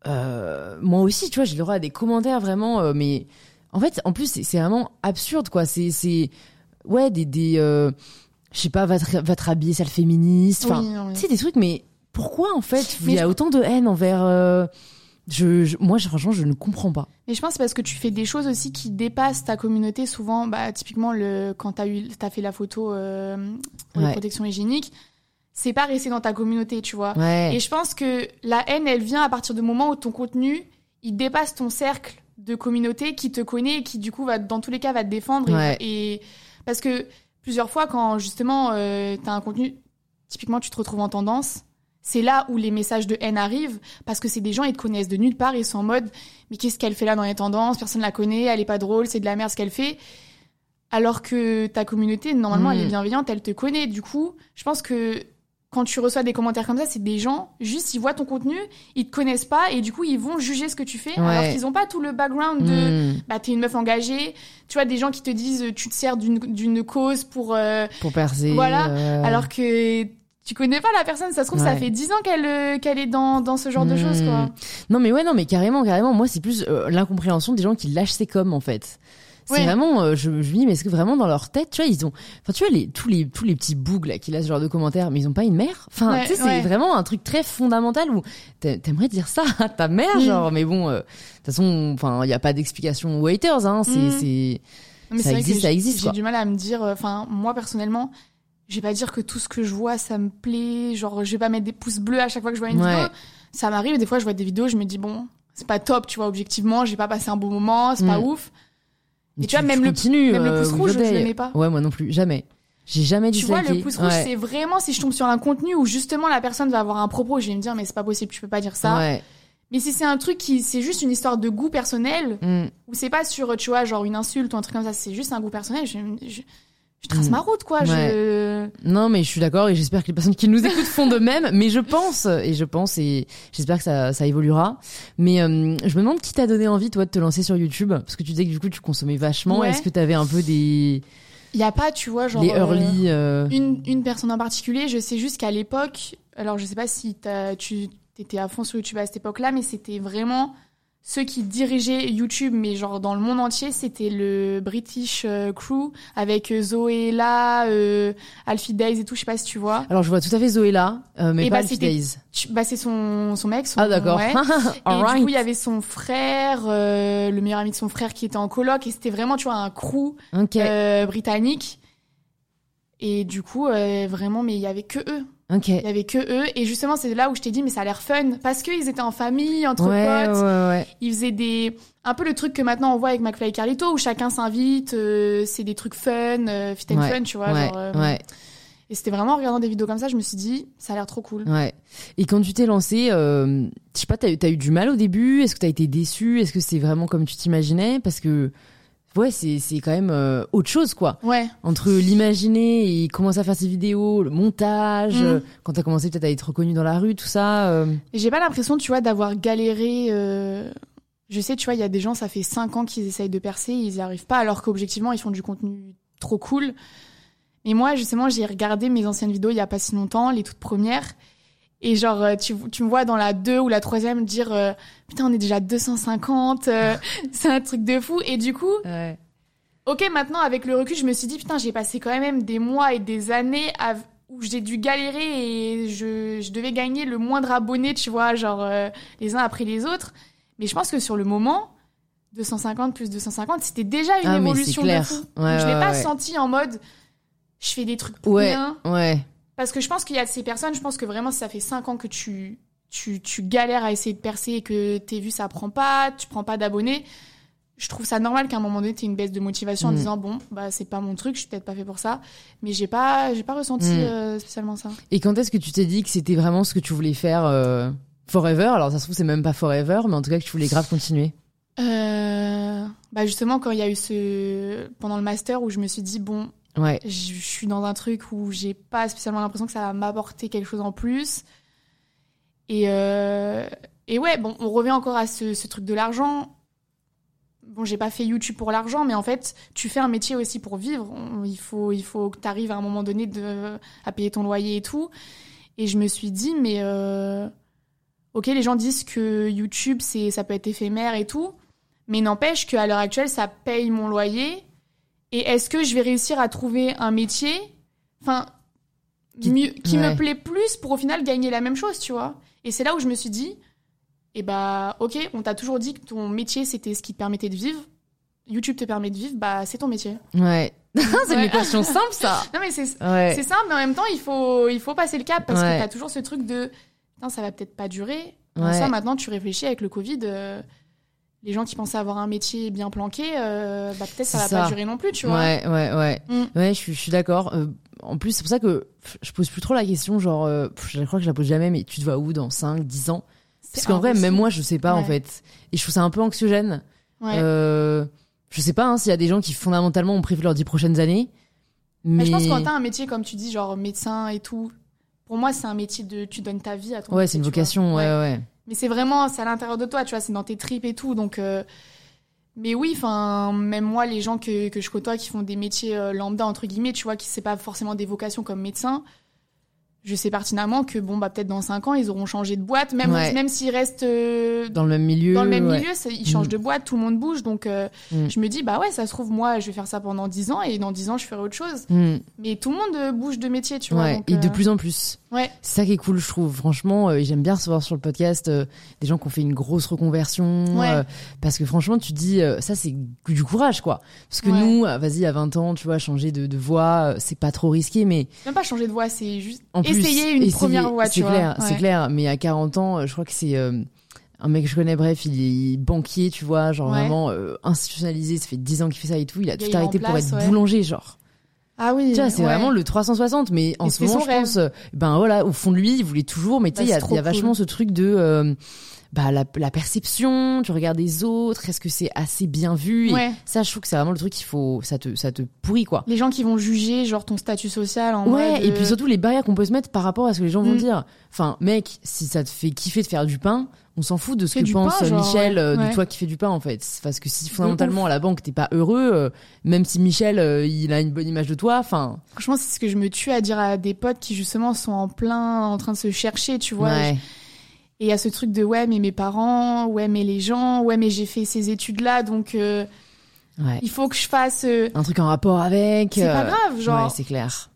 euh, moi aussi, tu vois, j'ai le droit à des commentaires vraiment, euh, mais en fait, en plus, c'est vraiment absurde, quoi. C'est, c'est, ouais, des, des, euh, je sais pas, va te, va te sale féministe. Enfin, Oui, tu sais, des trucs, mais pourquoi en fait il y a autant de haine envers. Je, je- moi, franchement, je ne comprends pas. Mais je pense parce que tu fais des choses aussi qui dépassent ta communauté. Souvent, bah, typiquement, le, quand t'as eu, t'as fait la photo euh, Ouais. protections hygiéniques, c'est pas resté dans ta communauté, tu vois. Ouais. Et je pense que la haine, elle vient à partir du moment où ton contenu, il dépasse ton cercle de communauté qui te connaît et qui, du coup, va, dans tous les cas, va te défendre. et- Ouais. Et, parce que plusieurs fois quand justement euh, t'as un contenu, typiquement tu te retrouves en tendance, c'est là où les messages de haine arrivent parce que c'est des gens ils te connaissent de nulle part, ils sont en mode mais qu'est-ce qu'elle fait là dans les tendances, personne la connaît, elle est pas drôle, c'est de la merde ce qu'elle fait. Alors que ta communauté normalement elle est Mm. bienveillante, elle te connaît. Du coup, je pense que quand tu reçois des commentaires comme ça, c'est des gens juste ils voient ton contenu, ils te connaissent pas et du coup ils vont juger ce que tu fais Ouais. alors qu'ils ont pas tout le background de Hmm, bah t'es une meuf engagée, tu vois des gens qui te disent tu te sers d'une d'une cause pour euh, pour percer. Voilà, euh, alors que tu connais pas la personne, ça se trouve ça fait 10 ans qu'elle euh, qu'elle est dans dans ce genre de Hmm. choses quoi. Non mais ouais non mais carrément carrément moi c'est plus euh, l'incompréhension des gens qui lâchent ces coms en fait. C'est Ouais. vraiment euh, je, je me dis mais est-ce que vraiment dans leur tête tu vois ils ont enfin tu vois les tous les tous les petits bougs là qui laissent ce genre de commentaires mais ils ont pas une mère? Enfin Ouais, tu sais c'est ouais. vraiment un truc très fondamental où t'a- t'aimerais dire ça à ta mère Mm. genre mais bon euh, de toute façon enfin il y a pas d'explication aux haters hein c'est Mm. c'est Ça existe, ça j'ai- existe, J'ai du mal à me dire euh, enfin moi personnellement, je vais pas dire que tout ce que je vois ça me plaît, genre je vais pas mettre des pouces bleus à chaque fois que je vois une Ouais. vidéo. Ça m'arrive des fois je vois des vidéos, je me dis bon, c'est pas top, tu vois objectivement, j'ai pas passé un bon moment, c'est pas Mm. ouf. Mais tu vois, même le- continues, même le euh, pouce rouge, je Godet. le mets pas. Ouais moi non plus jamais. J'ai jamais Tu vois, le pouce rouge, Ouais. c'est vraiment si je tombe sur un contenu où justement la personne va avoir un propos, je vais me dire, mais c'est pas possible, tu peux pas dire ça. Ouais. Mais si c'est un truc qui, c'est juste une histoire de goût personnel, Mm. ou c'est pas sur, tu vois, genre une insulte ou un truc comme ça, c'est juste un goût personnel, je, je, je trace Mm. ma route, quoi. Je... Non, mais je suis d'accord et j'espère que les personnes qui nous écoutent font de même. Mais je pense, et je pense, et j'espère que ça, ça évoluera. Mais euh, je me demande qui t'a donné envie, toi, de te lancer sur YouTube? Parce que tu disais que du coup, tu consommais vachement. Ouais. Est-ce que t'avais un peu des Il y a pas, tu vois, genre. les euh, early euh, une, une personne en particulier, je sais juste qu'à l'époque, alors je sais pas si t'as- tu étais à fond sur YouTube à cette époque-là, mais c'était vraiment ceux qui dirigeaient YouTube, mais genre dans le monde entier, c'était le British euh, Crew avec euh, Zoéla, euh, Alfie Days et tout, je sais pas si tu vois. Alors, je vois tout à fait Zoé là, euh, mais Et pas bah, Alfie Days. Bah c'est son, son mec, son Ah, d'accord. ouais. Et Alright. du coup, il y avait son frère, euh, le meilleur ami de son frère qui était en coloc, et c'était vraiment, tu vois, un crew Ok, euh, britannique. Et du coup, euh, vraiment, mais il y avait que eux. Il y avait que eux. Et justement, c'est là où je t'ai dit, mais ça a l'air fun. Parce qu'ils étaient en famille, entre Ouais, ouais, potes. ouais. Ils faisaient des. Un peu le truc que maintenant on voit avec McFly et Carlito, où chacun s'invite, euh, c'est des trucs fun, euh, fit and Ouais, fun, tu vois. Ouais, genre, euh, ouais, Et c'était vraiment en regardant des vidéos comme ça, je me suis dit, ça a l'air trop cool. ouais. Et quand tu t'es lancé, euh, je sais pas, t'as eu, t'as eu du mal au début? Est-ce que t'as été déçu? Est-ce que c'est vraiment comme tu t'imaginais? Parce que, ouais, c'est c'est quand même euh, autre chose, quoi. Ouais. entre l'imaginer et commencer à faire ses vidéos, le montage, Mm. euh, quand t'as commencé peut-être à être reconnu dans la rue, tout ça. euh, j'ai pas l'impression, tu vois, d'avoir galéré. euh, Je sais, tu vois, il y a des gens, ça fait 5 ans qu'ils essayent de percer, ils y arrivent pas, alors qu'objectivement, ils font du contenu trop cool. Mais moi, justement, j'ai regardé mes anciennes vidéos il y a pas si longtemps, les toutes premières. Et genre, euh, tu, tu me vois dans la 2 ou la troisième dire euh, Putain, on est déjà 250, euh, c'est un truc de fou. Et du coup, ok, maintenant, avec le recul, je me suis dit Putain, j'ai passé quand même des mois et des années à- où j'ai dû galérer et je, je devais gagner le moindre abonné, tu vois, genre euh, les uns après les autres. Mais je pense que sur le moment, 250 plus 250, c'était déjà une Ah, mais évolution de clair. fou. Ouais, je l'ai ouais, pas senti en mode je fais des trucs pour Ouais, rien. ouais, Parce que je pense qu'il y a ces personnes, je pense que vraiment, si ça fait 5 ans que tu, tu, tu galères à essayer de percer et que tes vues, ça prend pas, tu prends pas d'abonnés, je trouve ça normal qu'à un moment donné, tu une baisse de motivation en Mm. disant, bon, bah, c'est pas mon truc, je suis peut-être pas fait pour ça. Mais j'ai pas, j'ai pas ressenti Mm. euh, spécialement ça. Et quand est-ce que tu t'es dit que c'était vraiment ce que tu voulais faire euh, forever? Alors ça se trouve c'est même pas forever, mais en tout cas que tu voulais grave continuer. Euh, bah, justement, quand il y a eu ce, pendant le master où je me suis dit, bon, Ouais, je suis dans un truc où j'ai pas spécialement l'impression que ça va m'apporter quelque chose en plus. Et, euh, et ouais, bon, on revient encore à ce, truc de l'argent. Bon, j'ai pas fait YouTube pour l'argent, mais en fait, tu fais un métier aussi pour vivre. Il, faut, il faut que tu arrives à un moment donné de, à payer ton loyer et tout. Et je me suis dit, mais euh, ok, les gens disent que YouTube, c'est, ça peut être éphémère et tout, mais n'empêche qu'à l'heure actuelle, ça paye mon loyer. Et est-ce que je vais réussir à trouver un métier, enfin, Qui- mieux, qui ouais. me plaît plus pour au final gagner la même chose, tu vois? Et c'est là où je me suis dit, eh bah, ok, on t'a toujours dit que ton métier c'était ce qui te permettait de vivre. YouTube te permet de vivre, bah c'est ton métier. ouais. c'est une équation simple ça. Non mais c'est Ouais. simple, mais en même temps il faut il faut passer le cap parce Ouais. que t'as toujours ce truc de, ça va peut-être pas durer. Ouais. Ça maintenant tu réfléchis avec le Covid. euh, les gens qui pensaient avoir un métier bien planqué, euh, bah, peut-être ça va ça. pas durer non plus, tu vois. Ouais, ouais, ouais. Mm. Ouais, je suis, je suis d'accord. Euh, en plus, c'est pour ça que je pose plus trop la question, genre, euh, je crois que je la pose jamais, mais tu te vois où dans 5, 10 ans? Parce qu'en vrai, même moi, je sais pas, en fait. Et je trouve ça un peu anxiogène. Ouais. Je sais pas hein, s'il y a des gens qui, fondamentalement, ont prévu leurs 10 prochaines années. Mais, Mais je pense que quand t'as un métier, comme tu dis, genre médecin et tout, pour moi, c'est un métier de. Tu donnes ta vie à ton Ouais, c'est une vocation, ouais, ouais. Mais c'est vraiment, c'est à l'intérieur de toi, tu vois, c'est dans tes tripes et tout. Donc, euh, mais oui, enfin, même moi, les gens que, je côtoie qui font des métiers euh, lambda, entre guillemets, tu vois, qui c'est pas forcément des vocations comme médecin, je sais pertinemment que, bon, bah, peut-être dans 5 ans, ils auront changé de boîte, même, Ouais. même s'ils restent euh, Dans le même milieu. dans le même ouais. milieu, ils changent Mm. de boîte, tout le monde bouge. Donc, euh, Mm. je me dis, bah ouais, ça se trouve, moi, je vais faire ça pendant 10 ans et dans 10 ans, je ferai autre chose. Mm. Mais tout le monde euh, bouge de métier, tu vois. Donc, et de plus en plus. Ouais. C'est ça qui est cool, je trouve. Franchement, j'aime bien recevoir sur le podcast des gens qui ont fait une grosse reconversion. Ouais. parce que franchement, tu dis, ça, c'est du courage, quoi. Parce que nous, vas-y, à 20 ans, tu vois, changer de, de voix, c'est pas trop risqué, mais Même pas changer de voix, c'est juste en. Essayer une essayer, première voix, C'est clair, c'est clair. Mais à 40 ans, euh, je crois que c'est. euh, un mec que je connais, bref, il est banquier, tu vois, genre Ouais. vraiment euh, institutionnalisé, ça fait 10 ans qu'il fait ça et tout, il a tout arrêté pour être ouais. boulanger, genre. Ah oui. Tu vois, c'est vraiment le 360, mais en ce moment, je pense, ben voilà, au fond de lui, il voulait toujours, mais tu sais, Bah, il y a, y cool. vachement ce truc de, euh, bah, la, la perception, tu regardes les autres, est-ce que c'est assez bien vu? Ouais. Ça, je trouve que c'est vraiment le truc qu'il faut, ça te, ça te pourrit, quoi. Les gens qui vont juger, genre ton statut social en Ouais, mode, et puis euh, surtout les barrières qu'on peut se mettre par rapport à ce que les gens vont Mm. dire. Enfin, mec, si ça te fait kiffer de faire du pain, on s'en fout de ce Fais que pense pain, genre, Michel ouais. euh, de Ouais. toi qui fais du pain, en fait. Parce que si fondamentalement à la banque t'es pas heureux, euh, même si Michel euh, il a une bonne image de toi, enfin, Franchement, c'est ce que je me tue à dire à des potes qui justement sont en plein en train de se chercher, tu vois. ouais, Et il y a ce truc de ouais, mais mes parents, ouais, mais les gens, ouais, mais j'ai fait ces études-là, donc euh, ouais. il faut que je fasse. euh, Un truc en rapport avec. C'est pas euh, grave, genre. Ouais, c'est clair.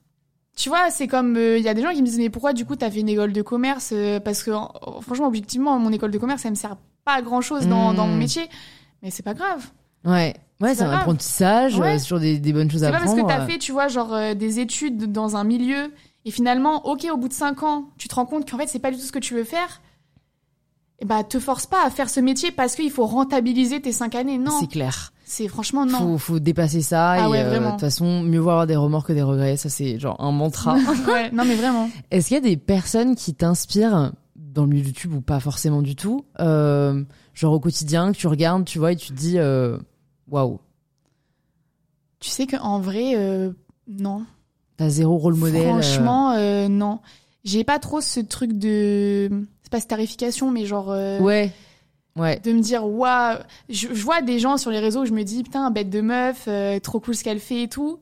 Tu vois, c'est comme il y a des gens qui me disent mais pourquoi du coup t'as fait une école de commerce Parce que en- franchement, objectivement, mon école de commerce, ça me sert pas à grand chose dans, dans mon métier. Mais c'est pas grave. Ouais, ouais, C'est c'est un grave. apprentissage, Ouais. c'est toujours des, des bonnes choses C'est à pas parce que apprendre. t'as fait, tu vois, genre euh, des études dans un milieu et finalement, ok, au bout de 5 ans, tu te rends compte qu'en fait, c'est pas du tout ce que tu veux faire. Et bah, te force pas à faire ce métier parce qu'il faut rentabiliser tes 5 années. Non, C'est clair. c'est franchement non. Faut, faut dépasser ça. Ah et ouais, euh, de toute façon, mieux vaut avoir des remords que des regrets. Ça, c'est genre un mantra. Ouais, non, mais vraiment. Est-ce qu'il y a des personnes qui t'inspirent dans le milieu YouTube ou pas forcément du tout euh, Genre au quotidien, que tu regardes, tu vois, et tu te dis euh, waouh, Tu sais qu'en vrai, euh, non. t'as zéro rôle modèle. euh, Franchement, euh, non. J'ai pas trop ce truc de. C'est pas starification, mais genre. euh, Ouais, ouais. De me dire, waouh. Je, je vois des gens sur les réseaux où je me dis, putain, bête de meuf, euh, trop cool ce qu'elle fait et tout.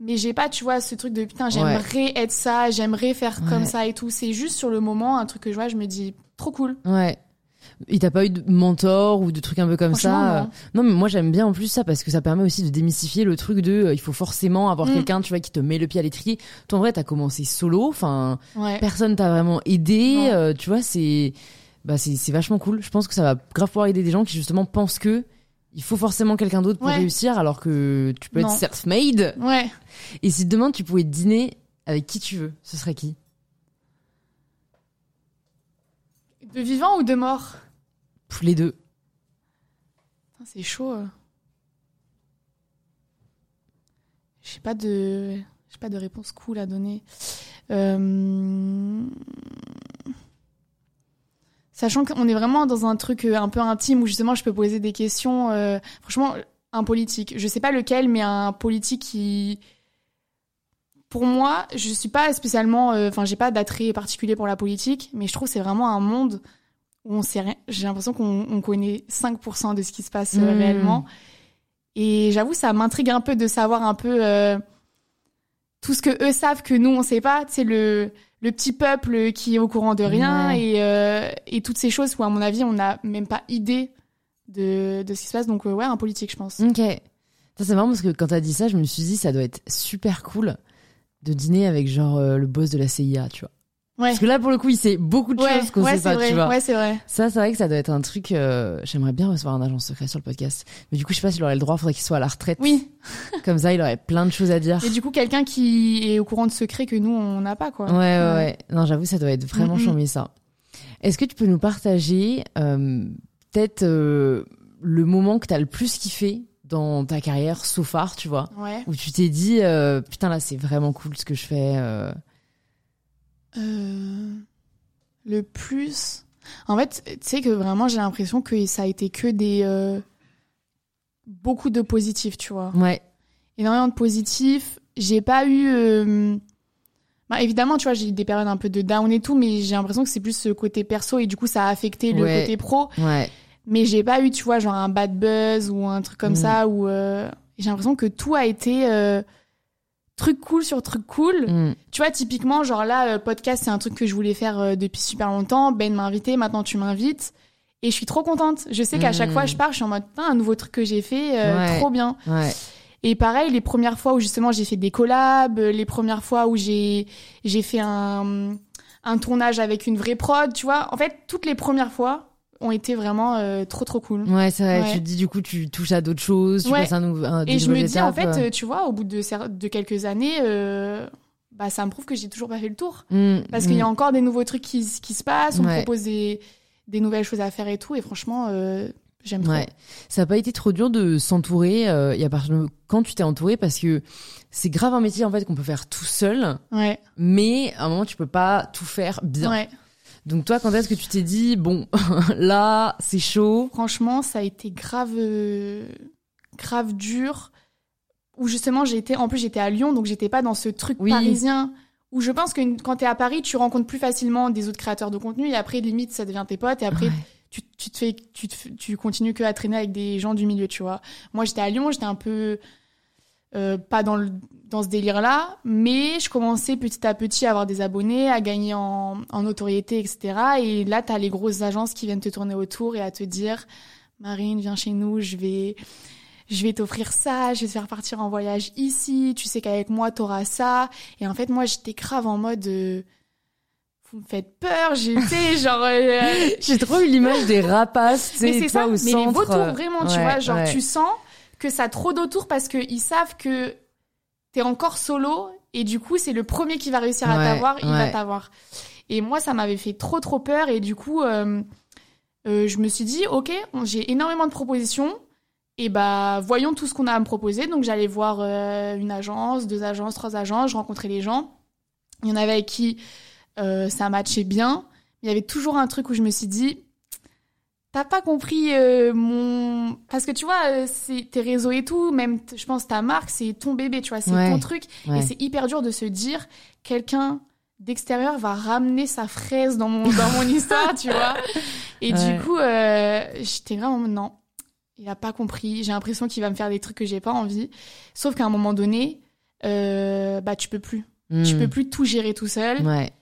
Mais j'ai pas, tu vois, ce truc de putain, j'aimerais être ça, j'aimerais faire comme ça et tout. C'est juste sur le moment, un truc que je vois, je me dis, trop cool. Ouais. Et t'as pas eu de mentor ou de trucs un peu comme ça euh, non. Mais moi j'aime bien en plus ça parce que ça permet aussi de démystifier le truc de euh, il faut forcément avoir Mm. quelqu'un tu vois qui te met le pied à l'étrier. Toi en vrai t'as commencé solo, enfin Ouais. personne t'a vraiment aidé, euh, tu vois c'est bah c'est c'est vachement cool. Je pense que ça va grave pouvoir aider des gens qui justement pensent que il faut forcément quelqu'un d'autre pour Ouais. réussir alors que tu peux Non. être self-made. Ouais. Et si demain tu pouvais dîner avec qui tu veux, ce serait qui? De vivant ou de mort? Les deux. C'est chaud. euh. J'ai pas de, j'ai pas de réponse cool à donner. Euh, Sachant qu'on est vraiment dans un truc euh, un peu intime où justement je peux poser des questions. euh, Franchement, un politique. Je sais pas lequel, mais un politique qui, pour moi, je suis pas spécialement, euh, enfin, j'ai pas d'attrait particulier pour la politique, mais je trouve c'est vraiment un monde on sait rien. J'ai l'impression qu'on on connaît 5% de ce qui se passe euh, Mmh. réellement. Et j'avoue, ça m'intrigue un peu de savoir un peu euh, tout ce que eux savent que nous on sait pas. Tu sais le le petit peuple qui est au courant de rien et euh, et toutes ces choses où à mon avis on n'a même pas idée de de ce qui se passe. Donc euh, ouais, un politique, je pense. Ok. Ça c'est marrant parce que quand t'as dit ça, je me suis dit ça doit être super cool de dîner avec genre le boss de la CIA, tu vois. Ouais. Parce que là pour le coup il sait beaucoup de Ouais, choses qu'on ouais, sait pas, vrai. tu vois. Ouais, c'est vrai. Ça c'est vrai que ça doit être un truc. euh, J'aimerais bien recevoir un agent secret sur le podcast, mais du coup je sais pas s'il aurait le droit. Faudrait qu'il soit à la retraite. Oui. Comme ça il aurait plein de choses à dire. Et du coup, quelqu'un qui est au courant de secrets que nous on n'a pas quoi. Ouais, ouais, ouais. Non, j'avoue, ça doit être vraiment Mhm. chambé, ça. Est-ce que tu peux nous partager euh, peut-être euh, le moment que t'as le plus kiffé dans ta carrière so far, tu vois, Ouais. où tu t'es dit euh, putain là c'est vraiment cool ce que je fais. Euh. Le plus. En fait, tu sais que vraiment, j'ai l'impression que ça a été que des. euh, beaucoup de positifs, tu vois. Ouais, Énormément de positifs. J'ai pas eu. euh, bah, évidemment, tu vois, j'ai eu des périodes un peu de down et tout, mais j'ai l'impression que c'est plus ce côté perso et du coup, ça a affecté le Ouais. côté pro. ouais, Mais j'ai pas eu, tu vois, genre un bad buzz ou un truc comme Mm. ça où. euh, j'ai l'impression que tout a été. Truc cool sur truc cool. Mm. Tu vois, typiquement, genre là, euh, podcast, c'est un truc que je voulais faire euh, depuis super longtemps. Ben m'a invité, maintenant tu m'invites. Et je suis trop contente. Je sais qu'à chaque Mm. fois, je pars, je suis en mode, un nouveau truc que j'ai fait, euh, Ouais. trop bien. ouais, Et pareil, les premières fois où justement j'ai fait des collabs, euh, les premières fois où j'ai j'ai fait un, un tournage avec une vraie prod, tu vois. En fait, toutes les premières fois ont été vraiment euh, trop trop cool. ouais, c'est vrai. Ouais. Tu te dis du coup tu touches à d'autres choses, tu Ouais. passes un Et je me dis, en fait, euh, tu vois, au bout de, de quelques années, euh, bah, ça me prouve que j'ai toujours pas fait le tour. Mm, Parce qu'il y a mm. encore des nouveaux trucs qui, qui se passent, on me propose des, des nouvelles choses à faire et tout, et franchement, j'aime trop. Ouais. Ça n'a pas été trop dur de s'entourer euh, et à partir de quand tu t'es entouré parce que c'est grave un métier en fait qu'on peut faire tout seul, Ouais, mais à un moment tu peux pas tout faire bien. ouais. Donc toi, quand est-ce que tu t'es dit bon, là c'est chaud. Franchement, ça a été grave, euh, grave dur. Où justement, j'étais, en plus, j'étais à Lyon, donc j'étais pas dans ce truc Oui. parisien. Où je pense que quand t'es à Paris, tu rencontres plus facilement des autres créateurs de contenu, et après, limite, ça devient tes potes, et après, Ouais. tu, tu te fais, tu, te tu continues que à traîner avec des gens du milieu, tu vois. Moi, j'étais à Lyon, j'étais un peu euh, pas dans le dans ce délire-là, mais je commençais petit à petit à avoir des abonnés, à gagner en, en notoriété, etc. Et là, t'as les grosses agences qui viennent te tourner autour et à te dire, Marine, viens chez nous, je vais je vais t'offrir ça, je vais te faire partir en voyage ici, tu sais qu'avec moi, t'auras ça. Et en fait, moi, j'étais grave en mode... euh, vous me faites peur, j'étais genre... euh, J'ai trop eu l'image des rapaces, tu mais sais, c'est toi ça, au mais centre. les vautours, vraiment, tu Ouais, vois, genre ouais. tu sens que ça a trop d'autour parce qu'ils savent que t'es encore solo et du coup c'est le premier qui va réussir à Ouais, t'avoir, il va t'avoir. Et moi ça m'avait fait trop trop peur et du coup euh, euh, je me suis dit ok, j'ai énormément de propositions et bah voyons tout ce qu'on a à me proposer. Donc j'allais voir euh, une agence, deux agences, trois agences, je rencontrais les gens. Il y en avait avec qui ça matchait bien. Il y avait toujours un truc où je me suis dit T'as pas compris euh, mon parce que tu vois euh, c'est tes réseaux et tout même je pense ta marque c'est ton bébé tu vois c'est Ouais. ton truc Ouais. et c'est hyper dur de se dire quelqu'un d'extérieur va ramener sa fraise dans mon dans mon histoire tu vois et Ouais. du coup euh, j'étais vraiment non il a pas compris j'ai l'impression qu'il va me faire des trucs que j'ai pas envie sauf qu'à un moment donné euh, bah tu peux plus tu Mm. peux plus tout gérer tout seul Ouais.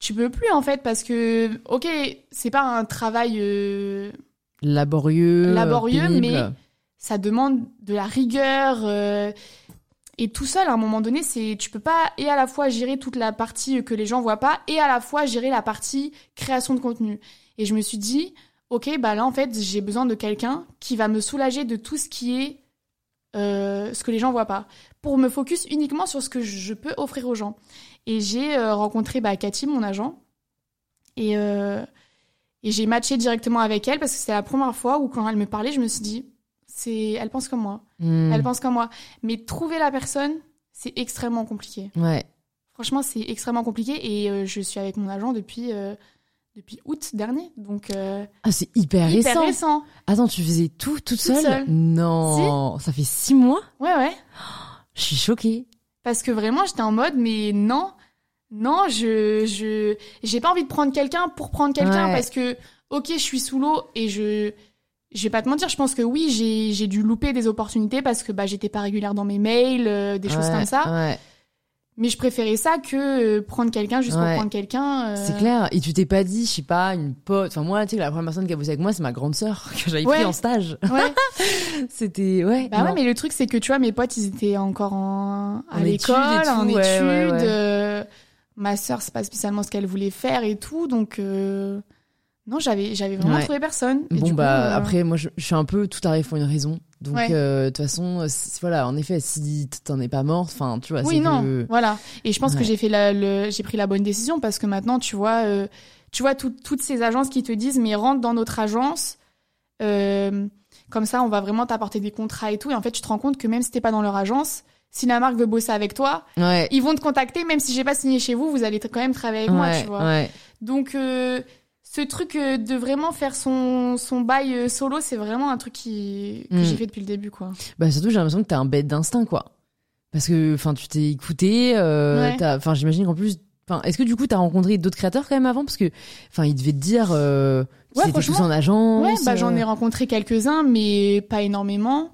Tu peux plus en fait parce que ok c'est pas un travail euh, Laborieux. Laborieux, pénible. mais- ça demande de la rigueur euh, et tout seul à un moment donné c'est tu peux pas et à la fois gérer toute la partie que les gens voient pas et à la fois gérer la partie création de contenu et je me suis dit ok bah là en fait j'ai besoin de quelqu'un qui va me soulager de tout ce qui est euh, ce que les gens voient pas pour me focus uniquement sur ce que je peux offrir aux gens et j'ai euh, rencontré bah, Cathy mon agent et euh, et j'ai matché directement avec elle parce que c'était la première fois où quand elle me parlait je me suis dit c'est elle pense comme moi Mm. elle pense comme moi mais trouver la personne c'est extrêmement compliqué Ouais. franchement c'est extrêmement compliqué et euh, je suis avec mon agent depuis euh, depuis août dernier donc Ah, c'est hyper, hyper récent. récent Attends, tu faisais tout toute seule, seule. Non, ça fait six mois? ouais ouais Je suis choquée. parce que vraiment j'étais en mode mais non non je je j'ai pas envie de prendre quelqu'un pour prendre quelqu'un Ouais. parce que ok je suis sous l'eau et je je vais pas te mentir je pense que oui j'ai j'ai dû louper des opportunités parce que bah j'étais pas régulière dans mes mails euh, des choses comme ça Ouais. mais je préférais ça que euh, prendre quelqu'un juste Ouais. pour prendre quelqu'un euh, C'est clair. Et tu t'es pas dit, je sais pas, une pote. Enfin, moi, tu sais, la première personne qui a bossé avec moi, c'est ma grande sœur que j'avais pris en stage. ouais C'était, ouais. bah ouais mais le truc c'est que tu vois mes potes ils étaient encore en à l'école en études euh, ma sœur c'est pas spécialement ce qu'elle voulait faire et tout donc euh, non j'avais j'avais vraiment Ouais. trouvé personne Et Bon, du coup, bah, euh, après, moi, je, je suis un peu tout arrive pour une raison. Donc, Ouais. euh, de toute façon, voilà, en effet, si t'en es pas mort, enfin, tu vois, oui non que- voilà et je pense que j'ai fait la, le j'ai pris la bonne décision parce que maintenant tu vois euh, tu vois tout- toutes ces agences qui te disent mais rentre dans notre agence comme ça, on va vraiment t'apporter des contrats et tout. Et en fait, tu te rends compte que même si t'es pas dans leur agence, si la marque veut bosser avec toi, Ouais. ils vont te contacter, même si j'ai pas signé chez vous, vous allez quand même travailler avec moi, tu vois. ouais. Donc, euh, ce truc euh, de vraiment faire son, son bail euh, solo, c'est vraiment un truc qui, que j'ai fait depuis le début, quoi. Bah surtout j'ai l'impression que t'as un bête d'instinct quoi. Parce que enfin tu t'es écouté, euh, enfin j'imagine qu'en plus, enfin est-ce que du coup t'as rencontré d'autres créateurs quand même avant? Parce que enfin ils devaient te dire euh, Ouais, étaient tous en agence. Ouais, bah, j'en ai rencontré quelques-uns, mais pas énormément.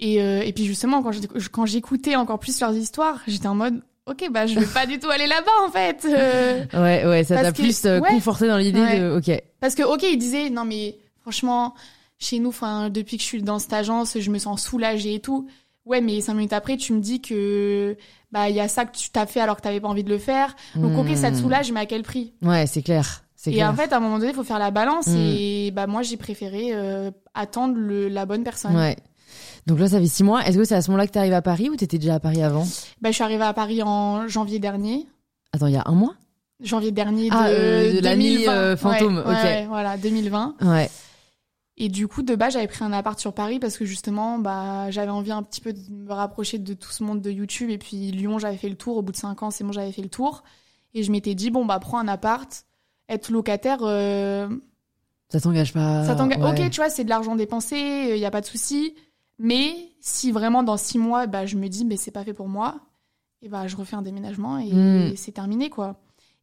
Et, euh, et puis justement, quand j'éc- quand j'écoutais encore plus leurs histoires, j'étais en mode, ok, bah je vais pas du tout aller là-bas en fait. Euh, Ouais ouais, ça t'a que- plus euh, ouais. conforté dans l'idée Ouais. de OK. parce que ok, ils disaient, non mais franchement, chez nous, enfin depuis que je suis dans cette agence, je me sens soulagée et tout. Ouais, mais cinq minutes après, tu me dis que bah il y a ça que tu t'as fait alors que t'avais pas envie de le faire. Donc ok, ça te Hmm. soulage, mais à quel prix? Ouais, c'est clair. C'est Et clair. en fait, à un moment donné, il faut faire la balance. Mm. Et bah moi, j'ai préféré euh, attendre le, la bonne personne. Ouais. Donc là ça fait six mois. Est-ce que c'est à ce moment-là que t'arrives à Paris ou t'étais déjà à Paris avant Bah, je suis arrivée à Paris en janvier dernier. Attends, il y a un mois janvier dernier de, Ah, euh, de l'année, 2020. euh, fantôme, Ouais, ok. ouais, voilà, 2020. Ouais. Et du coup, de base, j'avais pris un appart sur Paris parce que justement, bah, j'avais envie un petit peu de me rapprocher de tout ce monde de YouTube. Et puis Lyon, j'avais fait le tour. Au bout de cinq ans, c'est bon, j'avais fait le tour. Et je m'étais dit, bon, bah, prends un appart, être locataire, euh, Ça t'engage pas. ça t'engage. ouais. Ok, tu vois, c'est de l'argent dépensé, il y a pas de souci. Mais si vraiment dans six mois, bah, je me dis, mais c'est pas fait pour moi, et bah, je refais un déménagement et, Mm. c'est terminé, quoi.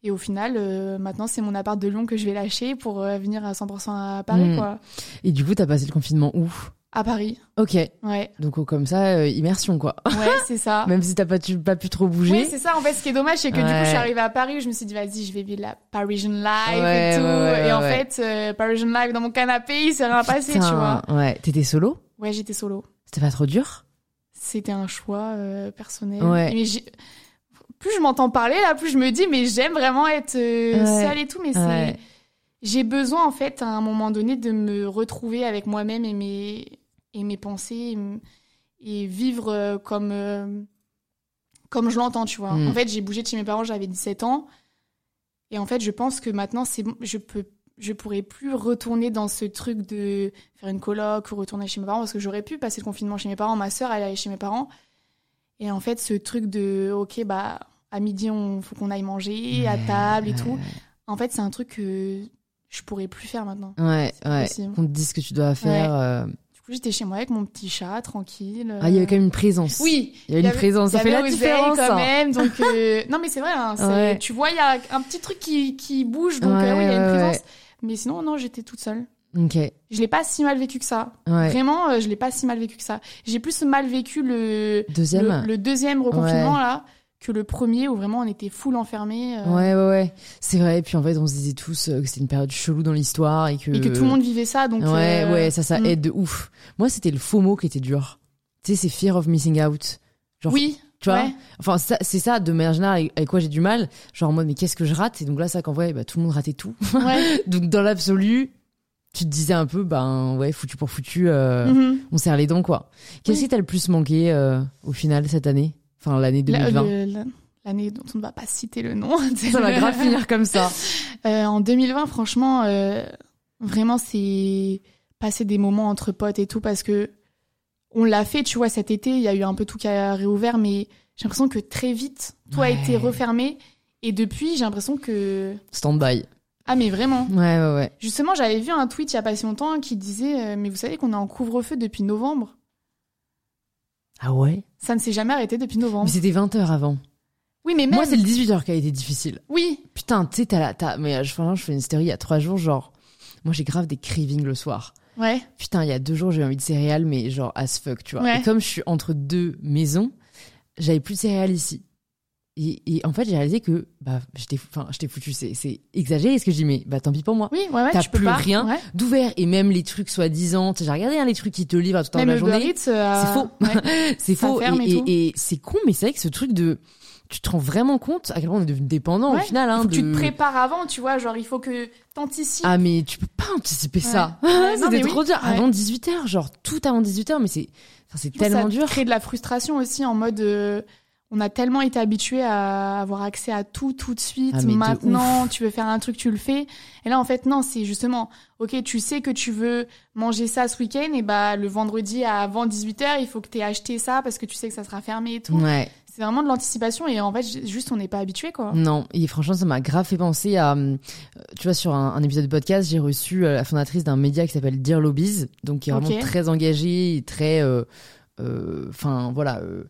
Et au final, euh, maintenant, c'est mon appart de Lyon que je vais lâcher pour euh, venir à 100% à Paris, Mm. quoi. Et du coup, t'as passé le confinement où? À Paris, Ok. ouais. Donc oh, comme ça, euh, immersion quoi. Ouais, c'est ça. Même si t'as pas, tu, pas pu trop bouger. Oui, c'est ça. En fait, ce qui est dommage, c'est que du coup, je suis arrivée à Paris, je me suis dit, vas-y, je vais vivre la Parisian life Ouais, et tout. ouais, et en fait, euh, Parisian life dans mon canapé, il s'est rien passé, tu vois. Ouais. T'étais solo? Ouais, j'étais solo. C'était pas trop dur? C'était un choix euh, personnel. Ouais. Mais plus je m'entends parler là, plus je me dis mais j'aime vraiment être euh, Ouais. seule et tout. Mais Ouais. j'ai besoin en fait à un moment donné de me retrouver avec moi-même et mes et mes pensées et, vivre euh, comme comme je l'entends, tu vois. Mm. En fait, j'ai bougé de chez mes parents, j'avais 17 ans. Et en fait, je pense que maintenant c'est bon, je peux je pourrais plus retourner dans ce truc de faire une coloc ou retourner chez mes parents parce que j'aurais pu passer le confinement chez mes parents, ma sœur elle allait chez mes parents. Et en fait, ce truc de OK bah à midi on faut qu'on aille manger à table et tout. En fait, c'est un truc que je pourrais plus faire maintenant. Ouais, ouais. possible. Qu'on te dise ce que tu dois faire. euh. Du coup, j'étais chez moi avec mon petit chat tranquille. Ah, il y avait quand même une présence. Oui, Il y avait une présence. Ça y fait la différence. quand hein. même. Donc euh, non mais c'est vrai. hein, Ouais. Tu vois, il y a un petit truc qui, qui bouge. Donc euh, oui, il y a une présence. Mais sinon, non, j'étais toute seule. Ok. Je l'ai pas si mal vécu que ça. Ouais. Vraiment, euh, je l'ai pas si mal vécu que ça. J'ai plus mal vécu le Deuxième. le, le deuxième reconfinement là que le premier où vraiment on était full enfermés. euh, Ouais, ouais, ouais. C'est vrai. Et puis en fait, on se disait tous euh, que c'était une période chelou dans l'histoire et que. Et que tout le monde vivait ça. Donc Ouais, euh, ouais, ça, ça mm. aide de ouf. Moi, c'était le FOMO qui était dur. Tu sais, c'est fear of missing out. Genre, Oui. Tu vois ouais. Enfin, c'est ça, de manière générale, avec, quoi j'ai du mal. Genre en mode, mais qu'est-ce que je rate? Et donc là, ça qu'en vrai, bah, tout le monde ratait tout. ouais. donc dans l'absolu, tu te disais un peu, ben ouais, foutu pour foutu, euh, Mhm. on serre les dents, quoi. Qu'est-ce Oui. qui t'a le plus manqué euh, au final cette année? Enfin, l'année La- 2020. le- la- L'année dont on ne va pas citer le nom. Ça va grave finir comme ça. Euh, en 2020, franchement, euh, vraiment, c'est passer des moments entre potes et tout parce que on l'a fait, tu vois, cet été, il y a eu un peu tout qui a réouvert, mais j'ai l'impression que très vite, tout a été refermé. Et depuis, j'ai l'impression que. Stand-by. Ah, mais vraiment. Ouais, ouais, ouais. Justement, j'avais vu un tweet il y a pas si longtemps qui disait euh, Mais vous savez qu'on est en couvre-feu depuis novembre Ah ouais? Ça ne s'est jamais arrêté depuis novembre. Mais c'était 20h avant. Oui, mais même. Moi, c'est le 18h qui a été difficile. Oui, Putain, tu sais, t'as la. t'as- Mais euh, je fais une story il y a trois jours, genre. Moi, j'ai grave des cravings le soir. Ouais. Putain, il y a deux jours, j'ai envie de céréales, mais genre as fuck, tu vois. Ouais. Et comme je suis entre deux maisons, j'avais plus de céréales ici. Et, et en fait, j'ai réalisé que bah, j'étais enfin, j'étais foutu. C'est c'est exagéré ce que je dis, mais bah tant pis pour moi. Oui, ouais, ouais. T'as plus pas. rien. Ouais. D'ouvert, et même les trucs soi-disant, j'ai regardé hein, les trucs qui te livrent à tout le temps de la journée. Euh, C'est faux. ouais. C'est ça faux. Et, et et- c'est con, mais c'est vrai que ce truc de. Tu te rends vraiment compte à quel point on est devenu dépendant Ouais. au final. Hein, que tu te prépares avant, tu vois, genre il faut que t'anticipes. Ah, mais tu peux pas anticiper ça. Ouais. C'était trop oui. dur. Avant 18h, genre tout avant 18h, mais c'est enfin, c'est tellement ça dur. crée de la frustration aussi en mode euh, on a tellement été habitué à avoir accès à tout tout de suite. Ah, Maintenant, tu veux faire un truc, tu le fais. Et là, en fait, non, c'est justement, ok, tu sais que tu veux manger ça ce week-end, et bah le vendredi avant 18h, il faut que tu aies acheté ça parce que tu sais que ça sera fermé et tout. Ouais. C'est vraiment de l'anticipation et en fait, juste on n'est pas habitué quoi. Non, et franchement, ça m'a grave fait penser à, euh, tu vois, sur un, un épisode de podcast, j'ai reçu euh, la fondatrice d'un média qui s'appelle Dear Lobbies, donc qui est vraiment très engagée très, euh, euh, enfin voilà, euh,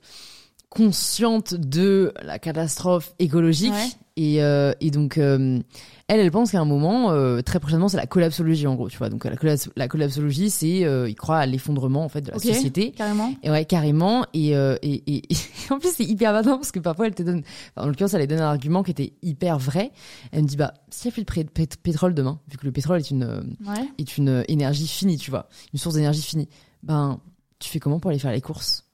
consciente de la catastrophe écologique. Ouais. Et, euh, et donc, euh, elle, elle pense qu'à un moment, euh, très prochainement, c'est la collapsologie en gros, tu vois. Donc la, collaps- la collapsologie, c'est, euh, il croit à l'effondrement en fait de la société. Carrément. Et ouais, carrément. Et, euh, et, et, et en plus, c'est hyper badant parce que parfois, elle te donne, enfin, en l'occurrence, elle elle donne un argument qui était hyper vrai. Elle me dit, bah, s'il n'y a plus de pét- pétrole demain, vu que le pétrole est une, euh, Ouais. est une énergie finie, tu vois, une source d'énergie finie, ben, tu fais comment pour aller faire les courses?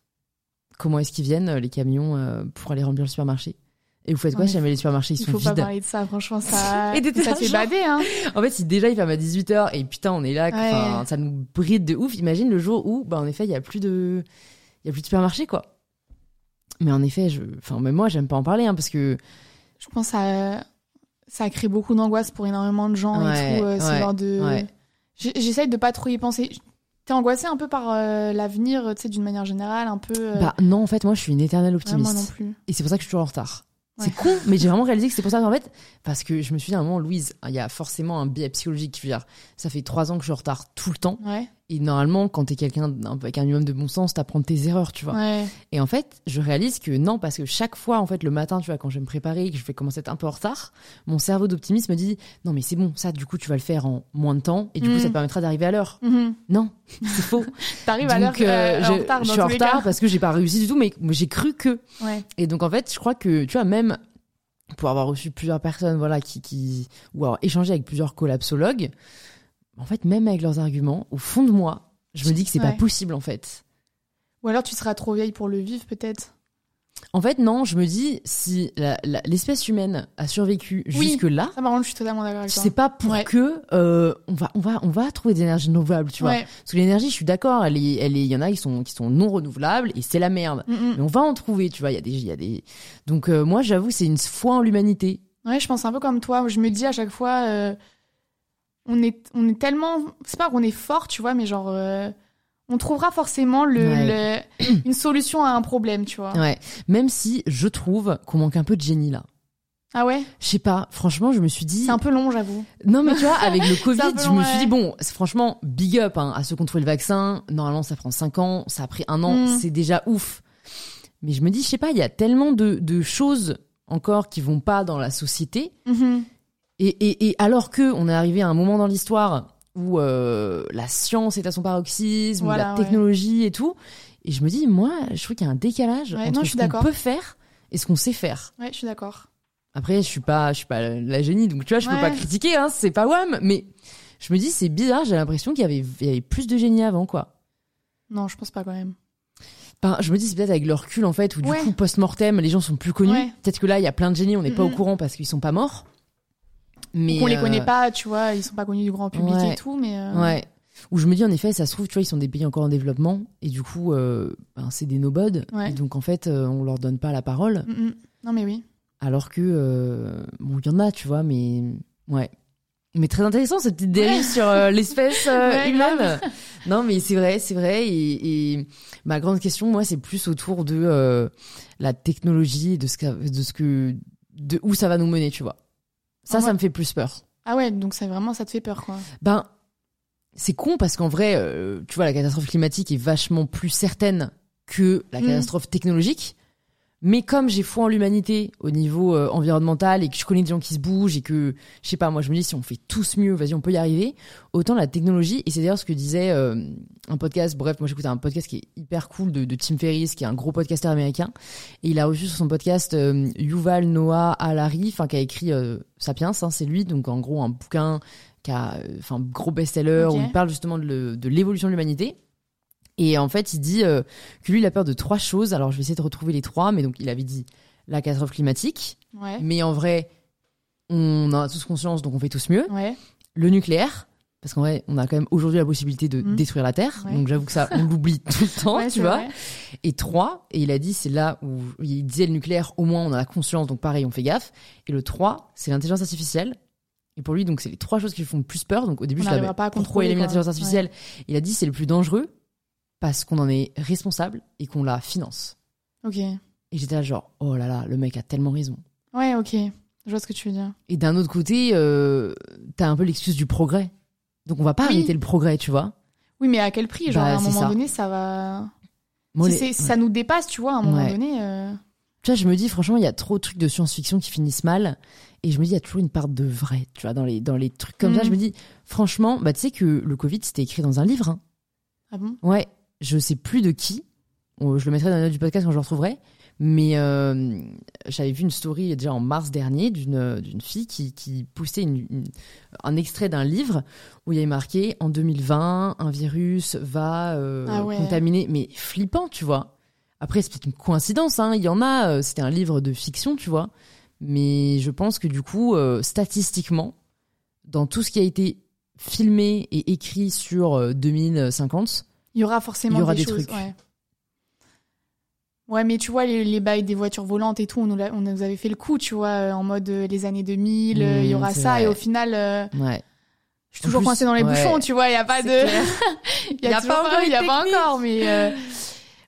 Comment est-ce qu'ils viennent, euh, les camions, euh, pour aller remplir le supermarché Et vous faites quoi si jamais les supermarchés ils Il sont faut pas vides parler de ça, franchement, ça, Et ça fait bader, hein. En fait, si déjà il ferme à 18h et putain, on est là, Ouais. ça nous bride de ouf. Imagine le jour où, bah, en effet, il y a plus de, il y a plus de supermarché, quoi. Mais en effet, je, enfin, même moi, j'aime pas en parler, hein, parce que, Je pense que ça, ça crée beaucoup d'angoisse pour énormément de gens Ouais, et tout. euh, ce ouais, genre de... J'essaye de pas trop y penser. T'es angoissée un peu par euh, l'avenir, tu sais, d'une manière générale, un peu. euh, bah, non, en fait, moi, je suis une éternelle ouais, optimiste. moi non plus. Et c'est pour ça que je suis toujours en retard. Ouais. C'est con, mais j'ai vraiment réalisé que c'est pour ça qu'en fait, parce que je me suis dit à un moment, Louise, il y a forcément un biais psychologique. Je veux dire, ça fait trois ans que je suis en retard tout le temps. Ouais. Et normalement, quand t'es quelqu'un avec un minimum de bon sens, t'apprends tes erreurs, tu vois. Ouais. Et en fait, je réalise que non, parce que chaque fois, en fait, le matin, tu vois, quand je vais me préparer, que je vais commencer à être un peu en retard, mon cerveau d'optimisme me dit, non, mais c'est bon, ça, du coup, tu vas le faire en moins de temps, et du coup, ça te permettra d'arriver à l'heure. Mhm. Non, c'est faux. T'arrives à l'heure euh, euh, en je, suis en retard cas. parce que j'ai pas réussi du tout, mais j'ai cru que. Ouais. Et donc, en fait, je crois que, tu vois, même pour avoir reçu plusieurs personnes, voilà, qui, qui, ou avoir échangé avec plusieurs collapsologues, en fait, même avec leurs arguments, au fond de moi, je me dis que c'est pas possible, en fait. Ou alors tu seras trop vieille pour le vivre, peut-être. En fait, non, je me dis, si l'espèce humaine a survécu Oui. jusque-là, Ça, contre, je suis totalement d'accord avec toi. c'est pas pour Ouais. que euh, on va on va on va trouver des énergies renouvelables, tu vois. Ouais. Parce que l'énergie, je suis d'accord, elle est elle est il y en a qui sont qui sont non renouvelables et c'est la merde. Mhm. Mais on va en trouver, tu vois, il y a des il y a des Donc euh, moi, j'avoue, c'est une foi en l'humanité. Ouais, je pense un peu comme toi. Je me dis à chaque fois, euh, on est, on est tellement, c'est pas qu'on est fort, tu vois, mais genre, euh, on trouvera forcément le, Ouais. le- une solution à un problème, tu vois. Ouais. Même si je trouve qu'on manque un peu de génie là. Ah ouais, Je sais pas, franchement, je me suis dit c'est un peu long, j'avoue. Non mais tu vois, avec le Covid, je me suis dit bon, franchement big up hein, à ceux qui ont trouvé le vaccin. Normalement, ça prend 5 ans, ça a pris un an, Mm. c'est déjà ouf. Mais je me dis, je sais pas, il y a tellement de, de choses encore qui vont pas dans la société. Mhm. Et, et, et alors que on est arrivé à un moment dans l'histoire où euh, la science est à son paroxysme, où la ouais. technologie et tout, et je me dis, moi, je trouve qu'il y a un décalage Ouais, entre non, ce qu'on peut faire et ce qu'on sait faire. Ouais, je suis d'accord. Après, je suis pas, je suis pas la génie, donc tu vois, je peux pas critiquer, hein, c'est pas wham, mais je me dis, c'est bizarre, j'ai l'impression qu'il y avait, il y avait plus de génie avant, quoi. Non, je pense pas quand même. Je me dis, c'est peut-être avec le recul, en fait, où du Ouais. coup, post-mortem, les gens sont plus connus. Ouais. Peut-être que là, il y a plein de génies, on n'est pas au courant parce qu'ils sont pas morts. Mais. on les euh, connaît pas, tu vois, ils sont pas connus du grand public Ouais. et tout, mais. euh, Ouais. Où je me dis, en effet, ça se trouve, tu vois, ils sont des pays encore en développement, et du coup, euh, ben, c'est des nobodes. Ouais. Et donc, en fait, on leur donne pas la parole. Mhm. Non, mais oui. Alors que, bon, il y en a, tu vois, mais ouais. Mais très intéressant cette petite dérive Ouais. sur euh, l'espèce euh, Ouais, humaine. Non, mais c'est vrai, c'est vrai. Et, et ma grande question, moi, c'est plus autour de euh, la technologie, de ce que, de ce que, de où ça va nous mener, tu vois. Ça, ça me fait plus peur. Ah ouais, donc ça vraiment, ça te fait peur, quoi. Ben, c'est con parce qu'en vrai, euh, tu vois, la catastrophe climatique est vachement plus certaine que la Mm. catastrophe technologique. Mais comme j'ai foi en l'humanité au niveau euh, environnemental et que je connais des gens qui se bougent et que, je sais pas, moi je me dis si on fait tous mieux, vas-y, on peut y arriver. Autant la technologie, et c'est d'ailleurs ce que disait euh, un podcast, bref, moi j'écoutais un podcast qui est hyper cool de, de Tim Ferriss, qui est un gros podcasteur américain. Et il a reçu sur son podcast euh, Yuval Noah Harari, enfin qui a écrit euh, Sapiens, hein, c'est lui, donc en gros un bouquin qui a, euh, enfin gros best-seller où il parle justement de l'évolution de l'humanité. Et en fait, il dit euh, que lui, il a peur de trois choses. Alors, je vais essayer de retrouver les trois, mais donc il avait dit la catastrophe climatique. Ouais. Mais en vrai, on en a tous conscience, donc on fait tous mieux. Ouais. Le nucléaire Parce qu'en vrai, on a quand même aujourd'hui la possibilité de Mhm. détruire la Terre. Ouais. Donc j'avoue que ça, on l'oublie tout le temps, tu vois. vrai. Et trois, et il a dit, c'est là où il disait le nucléaire, au moins on a la conscience, donc pareil, on fait gaffe. Et le 3, c'est l'intelligence artificielle. Et pour lui, donc c'est les trois choses qui lui font le plus peur. Donc au début, On je l'avais pas à contrôler, l'intelligence artificielle. Il a dit, c'est le plus dangereux parce qu'on en est responsable et qu'on la finance. Ok. Et j'étais là genre, oh là là, le mec a tellement raison. Ouais, ok. Je vois ce que tu veux dire. Et d'un autre côté, euh, t'as un peu l'excuse du progrès. Donc on va pas Oui. arrêter le progrès, tu vois. Oui, mais à quel prix Genre, Bah, à un moment ça. donné, ça va. Moi, si les- ça nous dépasse, tu vois, à un moment Ouais. donné. euh, Tu vois, je me dis, franchement, il y a trop de trucs de science-fiction qui finissent mal. Et je me dis, il y a toujours une part de vrai, tu vois, dans les, dans les trucs comme ça. Je me dis, franchement, bah, tu sais que le Covid, c'était écrit dans un livre. hein. Ah bon? Ouais, je sais plus de qui. Je le mettrai dans la note du podcast quand je le retrouverai. Mais euh, j'avais vu une story déjà en mars dernier d'une d'une fille qui, qui poussait une- une- un extrait d'un livre où il y avait marqué en 2020 un virus va euh, Ah ouais. contaminer. Mais flippant, tu vois. Après, c'est peut-être une coïncidence. Hein. Il y en a. euh, C'était un livre de fiction, tu vois. Mais je pense que du coup, euh, statistiquement, dans tout ce qui a été filmé et écrit sur euh, 2050, Il y aura forcément Il y aura des, des choses. trucs. Ouais. Ouais, mais tu vois, les, les bails des voitures volantes et tout, on nous, l'a- on nous avait fait le coup, tu vois, euh, en mode euh, les années 2000, euh, il y Mmh, aura ça, vrai. et au final, euh, ouais. je suis toujours coincée dans les ouais. bouchons, tu vois, il y a pas de. Il y a, Y a pas encore il y a une pas encore, mais euh,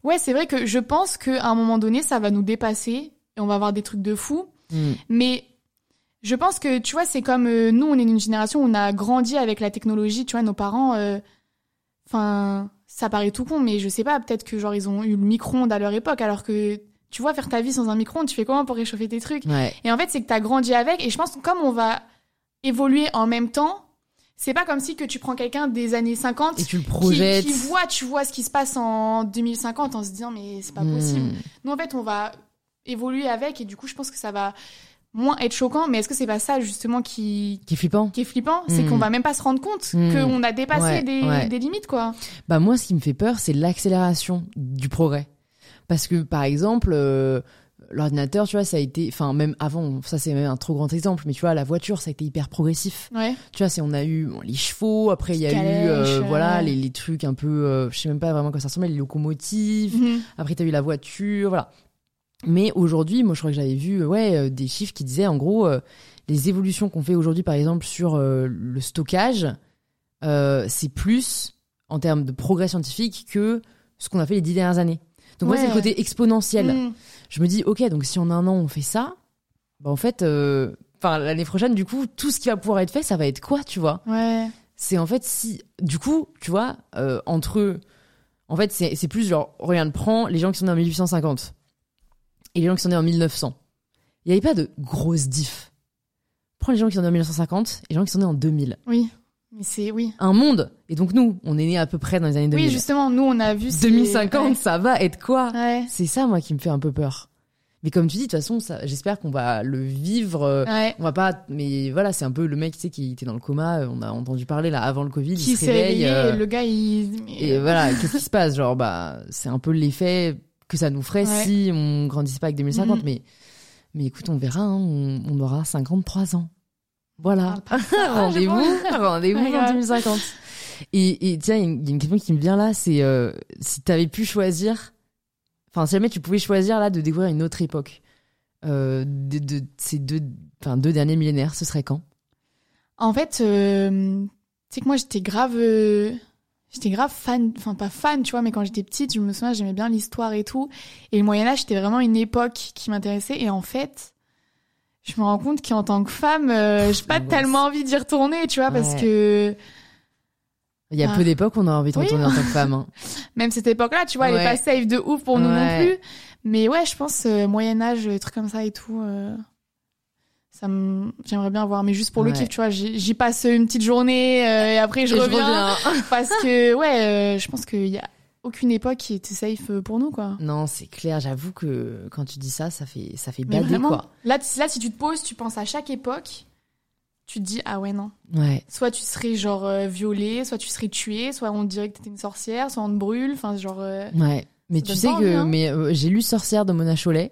ouais, c'est vrai que je pense qu'à un moment donné, ça va nous dépasser et on va avoir des trucs de fou. Mm. Mais je pense que tu vois, c'est comme euh, nous, on est d'une génération où on a grandi avec la technologie. Tu vois, nos parents, euh, enfin, ça paraît tout con, mais je sais pas, peut-être que genre ils ont eu le micro-ondes à leur époque, alors que tu vois, faire ta vie sans un micro-ondes, tu fais comment pour réchauffer tes trucs? Ouais. et en fait, c'est que tu as grandi avec. Et je pense que comme on va évoluer en même temps, c'est pas comme si que tu prends quelqu'un des années 50 Et tu le projettes. qui voit, tu vois ce qui se passe en 2050 en se disant mais c'est pas possible. Mm. Nous, en fait, on va évoluer avec et du coup, je pense que ça va moins être choquant. Mais est-ce que c'est pas ça justement qui, Qui est flippant. qui est flippant C'est Mm. qu'on va même pas se rendre compte Mm. qu'on a dépassé Ouais, des, ouais. des limites, quoi. Bah moi, ce qui me fait peur, c'est l'accélération du progrès. Parce que par exemple, euh, l'ordinateur, tu vois, ça a été, enfin même avant, ça c'est même un trop grand exemple, mais tu vois, la voiture, ça a été hyper progressif. Ouais. Tu vois, c'est on a eu bon, les chevaux, après il y a eu, Calèche, euh, euh, voilà, les, les trucs un peu, euh, je sais même pas vraiment quoi ça ressemblait, les locomotives. Mhm. Après, t'as eu la voiture, voilà. Mais aujourd'hui, moi, je crois que j'avais vu, euh, ouais, euh, des chiffres qui disaient, en gros, euh, les évolutions qu'on fait aujourd'hui, par exemple, sur le stockage, c'est plus en termes de progrès scientifique que ce qu'on a fait les dix dernières années. Donc moi, c'est le côté exponentiel. Mhm. Je me dis, ok, donc si en un an on fait ça, bah en fait, euh, l'année prochaine, du coup, tout ce qui va pouvoir être fait, ça va être quoi, tu vois? Ouais. c'est en fait si du coup tu vois euh, entre en fait c'est c'est plus genre regarde prends les gens qui sont nés en 1850 et les gens qui sont nés en 1900 il n'y avait pas de grosse diff prends les gens qui sont nés en 1950 et les gens qui sont nés en 2000 Oui. Mais c'est, oui. un monde et donc nous on est nés à peu près dans les années 2000 Oui, justement, nous, on a vu. ces- 2050 ça va être quoi? Ouais. C'est ça moi qui me fait un peu peur mais comme tu dis de toute façon ça j'espère qu'on va le vivre euh, Ouais. on va pas mais voilà c'est un peu le mec tu sais qui était dans le coma euh, on a entendu parler là avant le covid Qui il se s'est réveille réveillé, euh, et le gars, il. Et voilà, qu'est-ce qui se passe? Genre, bah, c'est un peu l'effet que ça nous ferait Ouais. si on grandissait pas avec 2050. Mhm. Mais, mais écoute, on verra, hein, on, on aura 53 ans. Voilà. Ça, rendez-vous, Ouais, en grave. 2050. Et, et tiens, il y a une- il y a une question qui me vient là, c'est euh, si t'avais pu choisir, enfin, si jamais tu pouvais choisir là de découvrir une autre époque euh, de, de ces deux, enfin, deux derniers millénaires, ce serait quand? En fait, euh, tu sais que moi j'étais grave, euh, j'étais grave fan, enfin pas fan, tu vois, mais quand j'étais petite, je me souviens, j'aimais bien l'histoire et tout. Et le Moyen Âge, c'était vraiment une époque qui m'intéressait. Et en fait, je me rends compte qu'en tant que femme, euh, j'ai pas tellement envie d'y retourner, tu vois, parce que Il y a Ah. peu d'époques où on a envie de Oui. retourner en tant que femme. hein. même cette époque-là, tu vois, elle est pas safe de ouf pour nous non plus. Mais ouais, je pense euh, Moyen Âge, euh, trucs comme ça et tout. euh, Ça me... J'aimerais bien voir, mais juste pour le Ouais. kiff, tu vois, j'y passe une petite journée euh, et après je Et reviens. Parce que, ouais, euh, je pense qu'il y a aucune époque qui était safe euh, pour nous, quoi. Non, c'est clair. J'avoue que quand tu dis ça, ça fait ça fait bader vraiment, quoi. Là, là, si tu te poses, tu penses à chaque époque, tu te dis, ah ouais, non. Ouais. Soit tu serais, genre, euh, violée, soit tu serais tuée, soit on te dirait que t'étais une sorcière, soit on te brûle, enfin, genre... Ouais. Mais tu sais que hein. mais j'ai lu Sorcière de Mona Chollet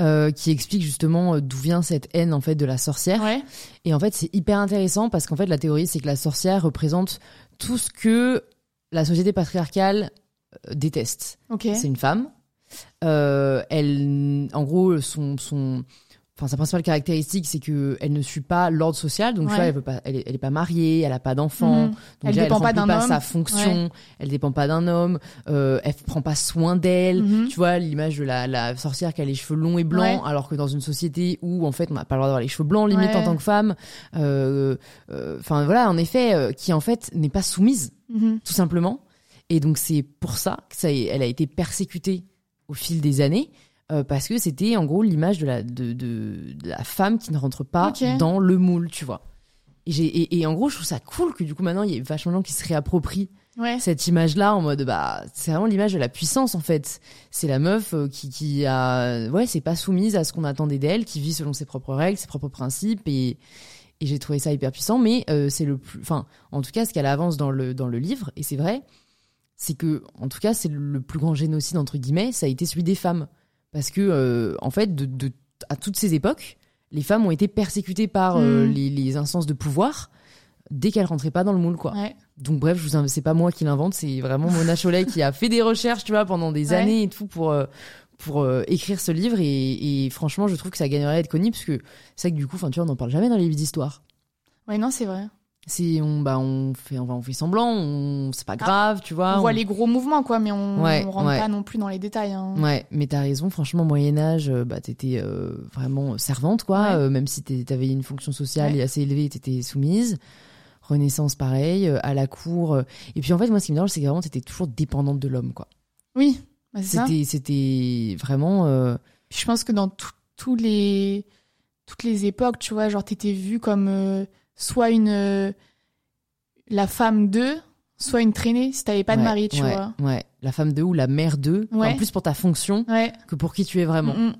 euh, qui explique justement euh, d'où vient cette haine en fait de la sorcière. Ouais. Et en fait, c'est hyper intéressant parce qu'en fait, la théorie, c'est que la sorcière représente tout ce que la société patriarcale euh, déteste. Ok. C'est une femme. Euh, elle, en gros, son, son, enfin, sa principale caractéristique, c'est que elle ne suit pas l'ordre social. Donc, tu Ouais. vois, elle, veut pas, elle, est, elle est pas mariée, elle a pas d'enfant. Mhm. Donc, Elle déjà, dépend pas d'un homme. sa fonction. Elle dépend pas d'un homme. Euh, elle prend pas soin d'elle. Mhm. Tu vois, l'image de la, la sorcière qui a les cheveux longs et blancs, Ouais. alors que dans une société où, en fait, on n'a pas le droit d'avoir les cheveux blancs, limite, en tant que femme. Euh, euh, Enfin, voilà, en effet, euh, qui, en fait, n'est pas soumise Mhm. tout simplement. Et donc c'est pour ça que ça, elle a été persécutée au fil des années. Euh, parce que c'était en gros l'image de la, de, de, de la femme qui ne rentre pas dans le moule, tu vois. Et, j'ai, et, et en gros, je trouve ça cool que du coup maintenant il y ait vachement de gens qui se réapproprient Ouais. cette image-là en mode bah c'est vraiment l'image de la puissance en fait. C'est la meuf euh, qui, qui a ouais c'est pas soumise à ce qu'on attendait d'elle, qui vit selon ses propres règles, ses propres principes et et j'ai trouvé ça hyper puissant. Mais euh, c'est le plus, enfin en tout cas ce qu'elle avance dans le dans le livre et c'est vrai, c'est que en tout cas c'est le plus grand génocide entre guillemets, ça a été celui des femmes parce que euh, en fait de, de à toutes ces époques les femmes ont été persécutées par euh, Mm. les, les instances de pouvoir dès qu'elles rentraient pas dans le moule quoi. Ouais. Donc bref, je vous c'est pas moi qui l'invente, c'est vraiment Mona Cholet qui a fait des recherches, tu vois, pendant des Ouais. années et tout pour euh, pour euh, écrire ce livre et, et franchement, je trouve que ça gagnerait à être connu parce que c'est vrai que du coup, enfin tu vois, on n'en parle jamais dans les livres d'histoire. Ouais, non, c'est vrai. C'est on bah on fait on, fait semblant, on c'est pas grave, tu vois. on voit les gros mouvements, quoi, mais on, Ouais, on rentre ouais. pas non plus dans les détails. hein. Ouais, mais t'as raison, franchement, Moyen Âge, euh, bah t'étais euh, vraiment servante, quoi. Ouais. euh, même si t'avais une fonction sociale assez élevée, t'étais soumise. Renaissance, pareil, euh, à la cour. Et puis en fait, moi, ce qui me dérange, c'est que vraiment, t'étais toujours dépendante de l'homme, quoi. Oui, bah, c'est ça. C'était, c'était vraiment. Je pense que dans tout- tous les toutes les époques, tu vois, genre t'étais vue comme soit une euh, la femme d'eux, soit une traînée si t'avais pas de mari, tu ouais, vois. Ouais, la femme d'eux ou la mère d'eux. Ouais. En plus pour ta fonction que pour qui tu es vraiment. Mm.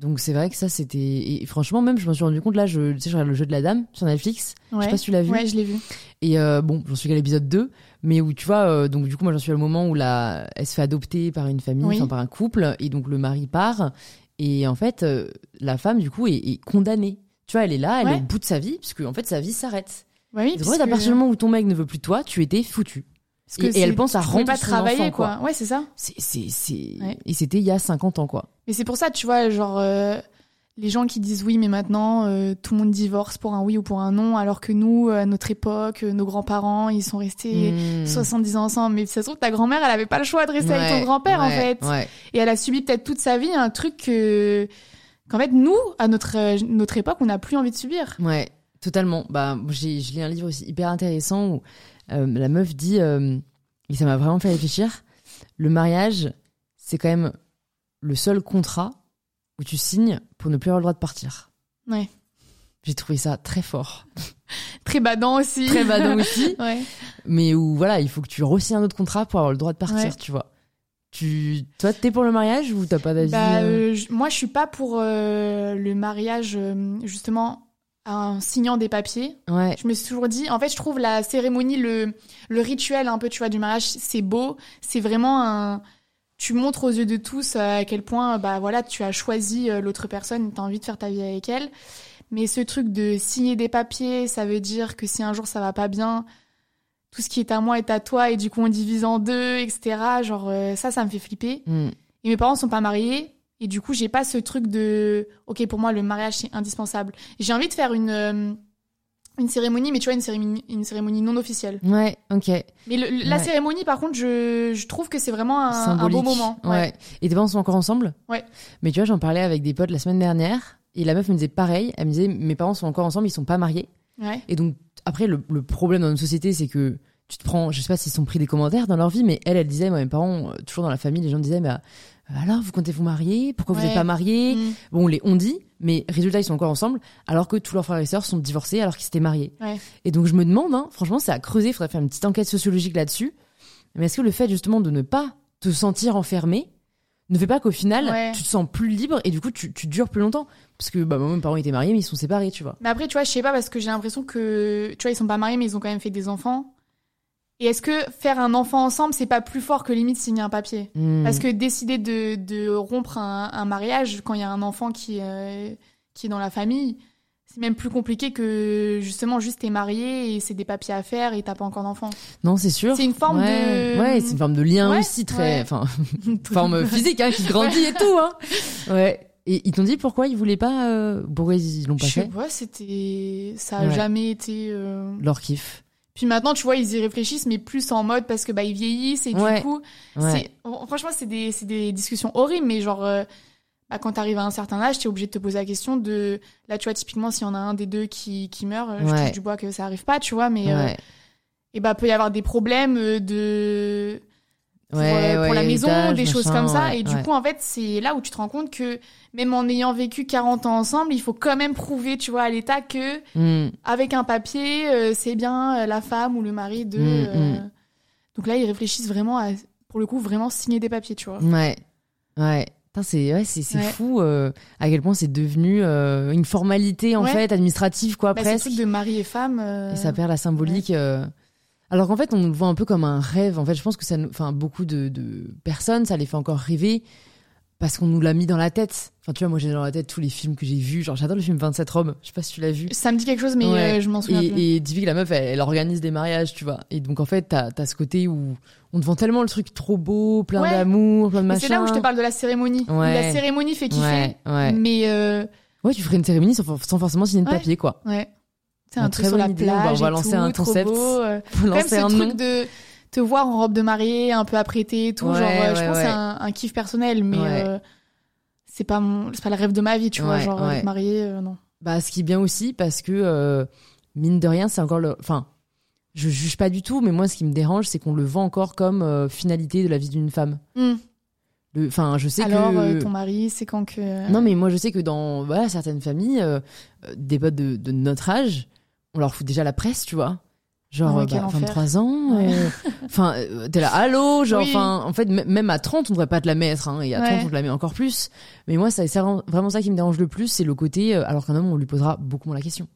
Donc c'est vrai que ça, c'était. Et franchement, même, je me suis rendu compte, là, je, tu sais, je regarde le jeu de la dame sur Netflix. Je sais pas si tu l'as vu. Ouais, je l'ai vu. Et euh, bon, j'en suis qu'à l'épisode 2, mais où tu vois, euh, donc du coup, moi j'en suis au moment où la, elle se fait adopter par une famille, Oui. enfin par un couple, et donc le mari part, et en fait, euh, la femme du coup est, est condamnée. Tu vois, elle est là, elle Ouais. est au bout de sa vie, parce qu'en fait sa vie s'arrête. Bah oui, en parce fait, à que- partir du moment où ton mec ne veut plus de toi, tu étais foutu. que et- elle pense à rendre pas travailler, enfant, quoi. quoi. Ouais, c'est ça. C'est, c'est, c'est... Ouais. Et c'était il y a 50 ans, quoi. Mais c'est pour ça, tu vois, genre, euh, les gens qui disent oui, mais maintenant, euh, tout le monde divorce pour un oui ou pour un non, alors que nous, à notre époque, euh, nos grands-parents, ils sont restés Mmh. 70 ans ensemble. Mais ça se trouve, ta grand-mère, elle avait pas le choix de rester avec Ouais, ton grand-père, en ouais, fait. Ouais. Et elle a subi peut-être toute sa vie un truc que, qu'en fait, nous, à notre, euh, notre époque, on n'a plus envie de subir. Ouais, totalement. Bah, j'ai, je lis un livre aussi hyper intéressant où euh, la meuf dit, euh, et ça m'a vraiment fait réfléchir, le mariage, c'est quand même le seul contrat où tu signes pour ne plus avoir le droit de partir. Ouais. J'ai trouvé ça très fort. Très badant aussi. Très badant aussi, ouais. mais où voilà, il faut que tu re-signes un autre contrat pour avoir le droit de partir, Ouais. tu vois. Tu, toi, t'es pour le mariage ou t'as pas d'avis Bah, euh euh, moi, je suis pas pour euh, le mariage, euh, justement, en signant des papiers. Ouais, Je me suis toujours dit, en fait, je trouve la cérémonie, le, le rituel un peu, tu vois, du mariage, c'est beau. C'est vraiment un. Tu montres aux yeux de tous euh, à quel point, bah voilà, tu as choisi l'autre personne, tu as envie de faire ta vie avec elle. Mais ce truc de signer des papiers, ça veut dire que si un jour ça va pas bien, tout ce qui est à moi est à toi et du coup on divise en deux, etc. Genre euh, ça, ça me fait flipper. Mm. Et mes parents sont pas mariés. Et du coup, j'ai pas ce truc de, ok, pour moi, le mariage, c'est indispensable. J'ai envie de faire une, euh, une cérémonie, mais tu vois, une cérémonie, une cérémonie non officielle. ouais, ok. Mais le- la Ouais. cérémonie, par contre, je, je trouve que c'est vraiment un, beau moment. Ouais. Et tes parents sont encore ensemble? Ouais. Mais tu vois, j'en parlais avec des potes la semaine dernière. Et la meuf me disait pareil. Elle me disait, mes parents sont encore ensemble, ils sont pas mariés. Ouais. Et donc, après, le, le problème dans notre société, c'est que tu te prends, je sais pas s'ils sont pris des commentaires dans leur vie, mais elle, elle disait, moi, mes parents, euh, toujours dans la famille, les gens disaient, mais euh, alors, vous comptez vous marier? Pourquoi vous n'êtes pas mariés? Mm. Bon, on les on dit, mais résultat, ils sont encore ensemble, alors que tous leurs frères et sœurs sont divorcés alors qu'ils s'étaient mariés. Ouais. Et donc, je me demande, hein, franchement, c'est à creuser, il faudrait faire une petite enquête sociologique là-dessus. Mais est-ce que le fait, justement, de ne pas te sentir enfermé ne fait pas qu'au final, Ouais. tu te sens plus libre et du coup, tu, tu dures plus longtemps Parce que, bah, moi, mes parents étaient mariés, mais ils sont séparés, tu vois. Mais après, tu vois, je sais pas, parce que j'ai l'impression que, tu vois, ils sont pas mariés, mais ils ont quand même fait des enfants. Et est-ce que faire un enfant ensemble, c'est pas plus fort que limite signer un papier? Hmm. Parce que décider de, de rompre un, un mariage quand il y a un enfant qui, euh, qui est dans la famille, c'est même plus compliqué que justement juste t'es marié et c'est des papiers à faire et t'as pas encore d'enfant. Non, c'est sûr. C'est une forme ouais. de- Ouais, c'est une forme de lien Ouais, aussi très. ouais. Enfin, forme physique, hein, qui grandit et tout, hein. Ouais. Et ils t'ont dit pourquoi ils voulaient pas. euh, Pourquoi ils l'ont pas Je sais fait pas, c'était. Ça a jamais été. euh, Leur kiff. Puis maintenant, tu vois, ils y réfléchissent, mais plus en mode parce que bah ils vieillissent et du coup, c'est franchement c'est des c'est des discussions horribles, mais genre euh, bah, quand t'arrives à un certain âge, t'es obligé de te poser la question de là tu vois typiquement s'il y en a un des deux qui qui meurt, euh, je Ouais. touche du bois que ça arrive pas, tu vois, mais euh, Ouais. et bah peut y avoir des problèmes euh, de pour, Ouais, pour la maison, des choses machin, comme ça. et du coup, en fait, c'est là où tu te rends compte que même en ayant vécu 40 ans ensemble, il faut quand même prouver, tu vois, à l'État que Hmm. avec un papier, euh, c'est bien la femme ou le mari de. Mm, euh, mm. Donc là, ils réfléchissent vraiment à, pour le coup, vraiment signer des papiers, tu vois. Ouais. Ouais. C'est ouais, c'est c'est Ouais. fou euh, à quel point c'est devenu euh, une formalité en Ouais. fait administrative quoi Bah, c'est presque. truc de mari et femme. euh, Et ça perd la symbolique. Alors qu'en fait, on le voit un peu comme un rêve. En fait, je pense que ça, nous- enfin, beaucoup de, de personnes, ça les fait encore rêver parce qu'on nous l'a mis dans la tête. Enfin, tu vois, moi, j'ai dans la tête tous les films que j'ai vus. Genre, j'adore le film 27 Roms. Je sais pas si tu l'as vu. Ça me dit quelque chose, mais Ouais. euh, je m'en souviens plus. Et, et typique, la meuf, elle, elle organise des mariages, tu vois. Et donc, en fait, t'as as ce côté où on te vend tellement le truc trop beau, plein Ouais. d'amour, plein de machin. c'est là où je te parle de la cérémonie. Ouais. La cérémonie fait kiffer, mais euh, Ouais, tu ferais une cérémonie sans, sans forcément signer de papier, quoi. ouais. C'est Ah, un truc sur la idée, on va- plage on va et lancer tout, un concept. beau, euh. Quand même lancer ce un truc nom. de te voir en robe de mariée, un peu apprêtée et tout, Ouais, genre euh, je pense que c'est un, un kiff personnel, mais euh, c'est pas mon, c'est pas le rêve de ma vie, tu vois, genre être mariée, euh, non. Bah, ce qui est bien aussi, parce que, euh, mine de rien, c'est encore le. Enfin, je juge pas du tout, mais moi, ce qui me dérange, c'est qu'on le vend encore comme finalité de la vie d'une femme. Hmm. Enfin, je sais Alors que. euh, ton mari, c'est quand que Non, mais moi, je sais que dans voilà, certaines familles, euh, des potes de, de notre âge, on leur fout déjà la presse, tu vois. Genre, Ah bah, enfer. 23 ans. Ouais. euh, Enfin, euh, t'es là, allô, genre, Oui. enfin, en fait, même à 30, on devrait pas te la mettre, hein, et à 30, Ouais. on te la met encore plus. Mais moi, ça, c'est vraiment ça qui me dérange le plus, c'est le côté, euh, alors qu'un homme, on lui posera beaucoup moins la question.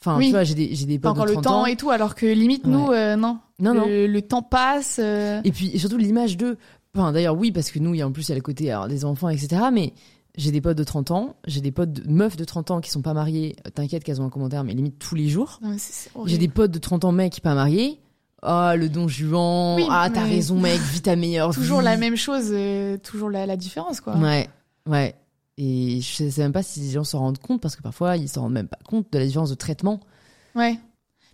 Enfin, Oui. tu vois, j'ai des, j'ai des pas potes encore de le 30 temps ans. et tout, alors que limite nous, euh, non. Non, le, non. le temps passe. euh, Et puis, et surtout, l'image de. Enfin, d'ailleurs, oui, parce que nous, il y a en plus, il y a le côté alors, des enfants, etc. Mais j'ai des potes de 30 ans, j'ai des potes de meufs de 30 ans qui sont pas mariés. T'inquiète qu'elles ont un commentaire, mais limite tous les jours. J'ai des potes de 30 ans mecs pas mariés. Ah, le don Juan. Oui, ah, t'as raison, mec, vis ta meilleure toujours vie. la même chose, euh, toujours la, la différence, quoi. Ouais, ouais. Et je sais même pas si les gens s'en rendent compte, parce que parfois, ils s'en rendent même pas compte de la différence de traitement. Ouais. Mais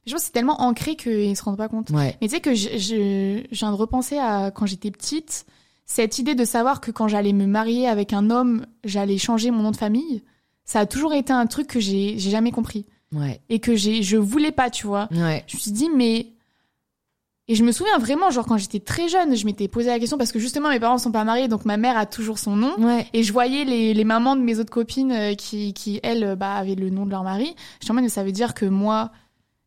je pense que c'est tellement ancré qu'ils se rendent pas compte. Ouais. Mais tu sais que je, je, je viens de repenser à quand j'étais petite, cette idée de savoir que quand j'allais me marier avec un homme, j'allais changer mon nom de famille, ça a toujours été un truc que j'ai jamais compris. Ouais. Et que j'ai je voulais pas, tu vois. Ouais. Je me suis dit, mais. Et je me souviens vraiment, genre quand j'étais très jeune, je m'étais posé la question parce que justement mes parents sont pas mariés, donc ma mère a toujours son nom. Ouais. Et je voyais les, les mamans de mes autres copines euh, qui, qui elles, euh, bah, avaient le nom de leur mari. Je me mais ça veut dire que moi,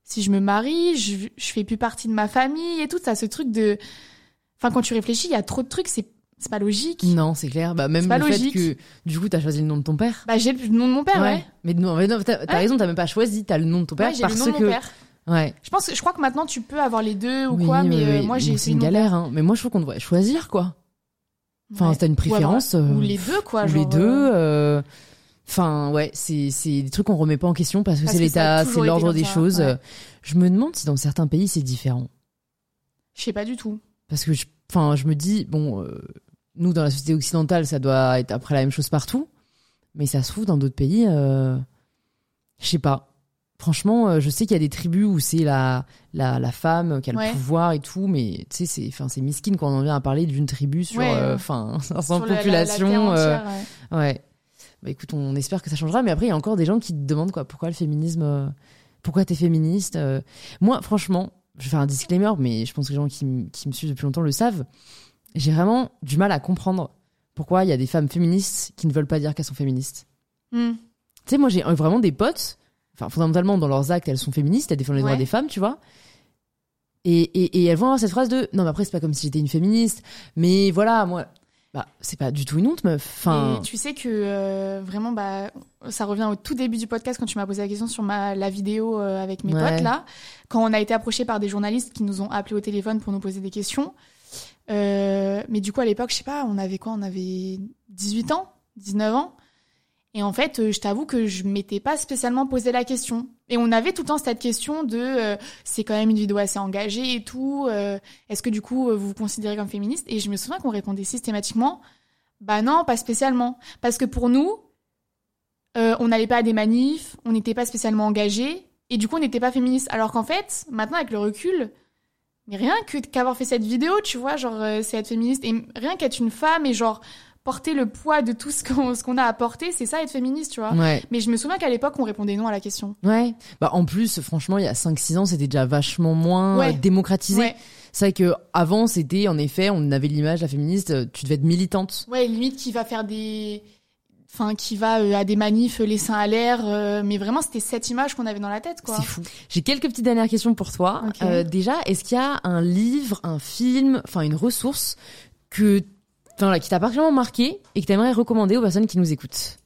si je me marie, je, je fais plus partie de ma famille et tout. Ça, ce truc de. Enfin, quand tu réfléchis, il y a trop de trucs, c'est c'est pas logique. Non, c'est clair. Bah, même pas le logique. fait que, du coup, t'as choisi le nom de ton père. Bah, j'ai le nom de mon père, ouais. Mais non, mais non, t'as Ouais. raison, t'as même pas choisi, t'as le nom de ton père Ouais, j'ai parce le nom de mon que. père. Ouais. Je pense, je crois que maintenant tu peux avoir les deux ou Oui, quoi, mais euh, moi j'ai C'est une galère, hein. Mais moi, je trouve qu'on devrait choisir, quoi. Enfin, Ouais. t'as une avoir- préférence. euh, Ou les deux, quoi. ou genre, les deux. euh, euh, Enfin, ouais, c'est c'est des trucs qu'on remet pas en question parce que c'est l'état, c'est l'ordre des ça, choses. ouais. Je me demande si dans certains pays c'est différent. Je sais pas du tout. Parce que, je- enfin, je me dis, bon, euh, nous dans la société occidentale, ça doit être après la même chose partout, mais ça se trouve dans d'autres pays, euh, je sais pas. Franchement, euh, je sais qu'il y a des tribus où c'est la, la, la femme qui a Ouais. le pouvoir et tout, mais tu sais, c'est, enfin, c'est miskin quand on en vient à parler d'une tribu sur, Ouais, euh, enfin, 500 Sur la- la- la populations. terre entière, ouais. Ouais. Bah écoute, on espère que ça changera. Mais après, il y a encore des gens qui te demandent quoi. Pourquoi le féminisme euh, Pourquoi t'es féministe euh Moi, franchement, je vais faire un disclaimer, mais je pense que les gens qui, qui me suivent depuis longtemps le savent. J'ai vraiment du mal à comprendre pourquoi il y a des femmes féministes qui ne veulent pas dire qu'elles sont féministes. Hmm. Tu sais, moi, j'ai vraiment des potes. Enfin, fondamentalement, dans leurs actes, elles sont féministes. Elles défendent les droits des femmes, tu vois. Et, et, et elles vont avoir cette phrase de non, mais après, c'est pas comme si j'étais une féministe. Mais voilà, moi, Bah, c'est pas du tout une honte, meuf. Enfin, Et tu sais que euh, vraiment, bah, ça revient au tout début du podcast quand tu m'as posé la question sur ma, la vidéo euh, avec mes Ouais. potes là, quand on a été approché par des journalistes qui nous ont appelé au téléphone pour nous poser des questions. Euh, mais du coup, à l'époque, je sais pas, on avait quoi? On avait 18 ans, 19 ans? Et en fait, euh, je t'avoue que je m'étais pas spécialement posé la question. Et on avait tout le temps cette question de euh, c'est quand même une vidéo assez engagée et tout. euh, Est-ce que du coup vous vous considérez comme féministe? Et je me souviens qu'on répondait systématiquement bah non, pas spécialement. Parce que pour nous, on n'allait pas à des manifs, on n'était pas spécialement engagés, et du coup on n'était pas féministe. Alors qu'en fait, maintenant avec le recul, mais rien qu'avoir fait cette vidéo, tu vois, genre c'est être féministe, et rien qu'être une femme et genre porter le poids de tout ce qu'on ce qu'on a à porter, c'est ça être féministe, tu vois. ouais. Mais je me souviens qu'à l'époque on répondait non à la question. Ouais. Bah, en plus, franchement, il y a 5-6 ans, c'était déjà vachement moins Ouais. euh, démocratisé. Ouais, C'est vrai que avant, c'était, en effet, on avait l'image, la féministe, euh, tu devais être militante. ouais, limite qui va faire des enfin qui va euh, à des manifs les seins à l'air euh, mais vraiment c'était cette image qu'on avait dans la tête quoi. C'est fou. J'ai quelques petites dernières questions pour toi. Euh, déjà, est-ce qu'il y a un livre, un film, enfin une ressource que, enfin, qui t'a particulièrement marqué et que t'aimerais recommander aux personnes qui nous écoutent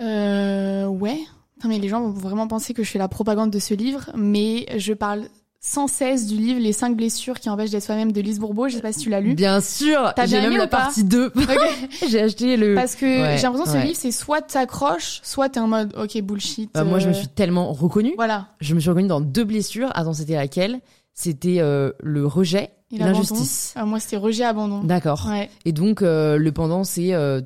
Euh, ouais. Non, mais les gens vont vraiment penser que je fais la propagande de ce livre, mais je parle sans cesse du livre Les cinq blessures qui empêchent d'être soi-même de Lise Bourbeau. Je sais pas si tu l'as lu. Bien sûr. T'as J'ai même la partie 2. Ok. J'ai acheté le. Parce que Ouais, j'ai l'impression que ce livre, c'est soit t'accroches, soit t'es en mode, ok, bullshit. Bah, moi, je me euh, suis tellement reconnue. Voilà. Je me suis reconnue dans deux blessures. Attends, c'était laquelle? C'était euh, le rejet Et l'injustice. Euh, moi, c'était rejet, abandon. D'accord. Ouais. Et donc, euh, le pendant, c'est, euh,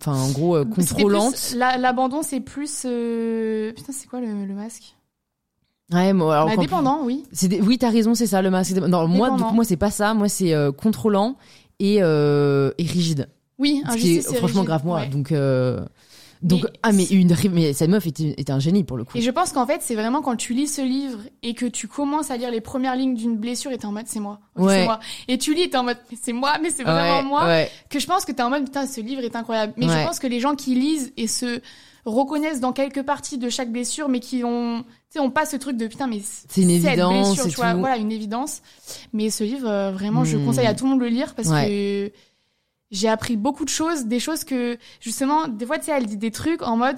enfin, en gros, euh, contrôlante. L'abandon, c'est plus. Putain, c'est quoi le, le masque? Ouais, moi, alors, Bah, Dépendant, oui. C'est des- Oui, t'as raison, c'est ça le masque. Non, moi, Dépendant. donc moi, c'est pas ça. Moi, c'est euh, contrôlant et, euh, et rigide. Oui, injustice et franchement rigide, grave moi. ouais. Donc, euh, donc, Mais ah, mais une, mais cette meuf était, était un génie pour le coup. Et je pense qu'en fait, c'est vraiment quand tu lis ce livre et que tu commences à lire les premières lignes d'une blessure et t'es en mode c'est moi, Ouais. c'est moi. Et tu lis et t'es en mode c'est moi, mais c'est vraiment Ouais, moi. ouais. Que je pense que t'es en mode putain, ce livre est incroyable. Mais je pense que les gens qui lisent et se reconnaissent dans quelques parties de chaque blessure, mais qui ont, tu sais, ont pas ce truc de putain, mais C'est une cette évidence blessure, tu vois, tout. voilà, une évidence. Mais ce livre, euh, vraiment, je Hmm. conseille à tout le monde de le lire parce que j'ai appris beaucoup de choses, des choses que, justement, des fois, tu sais, elle dit des trucs en mode,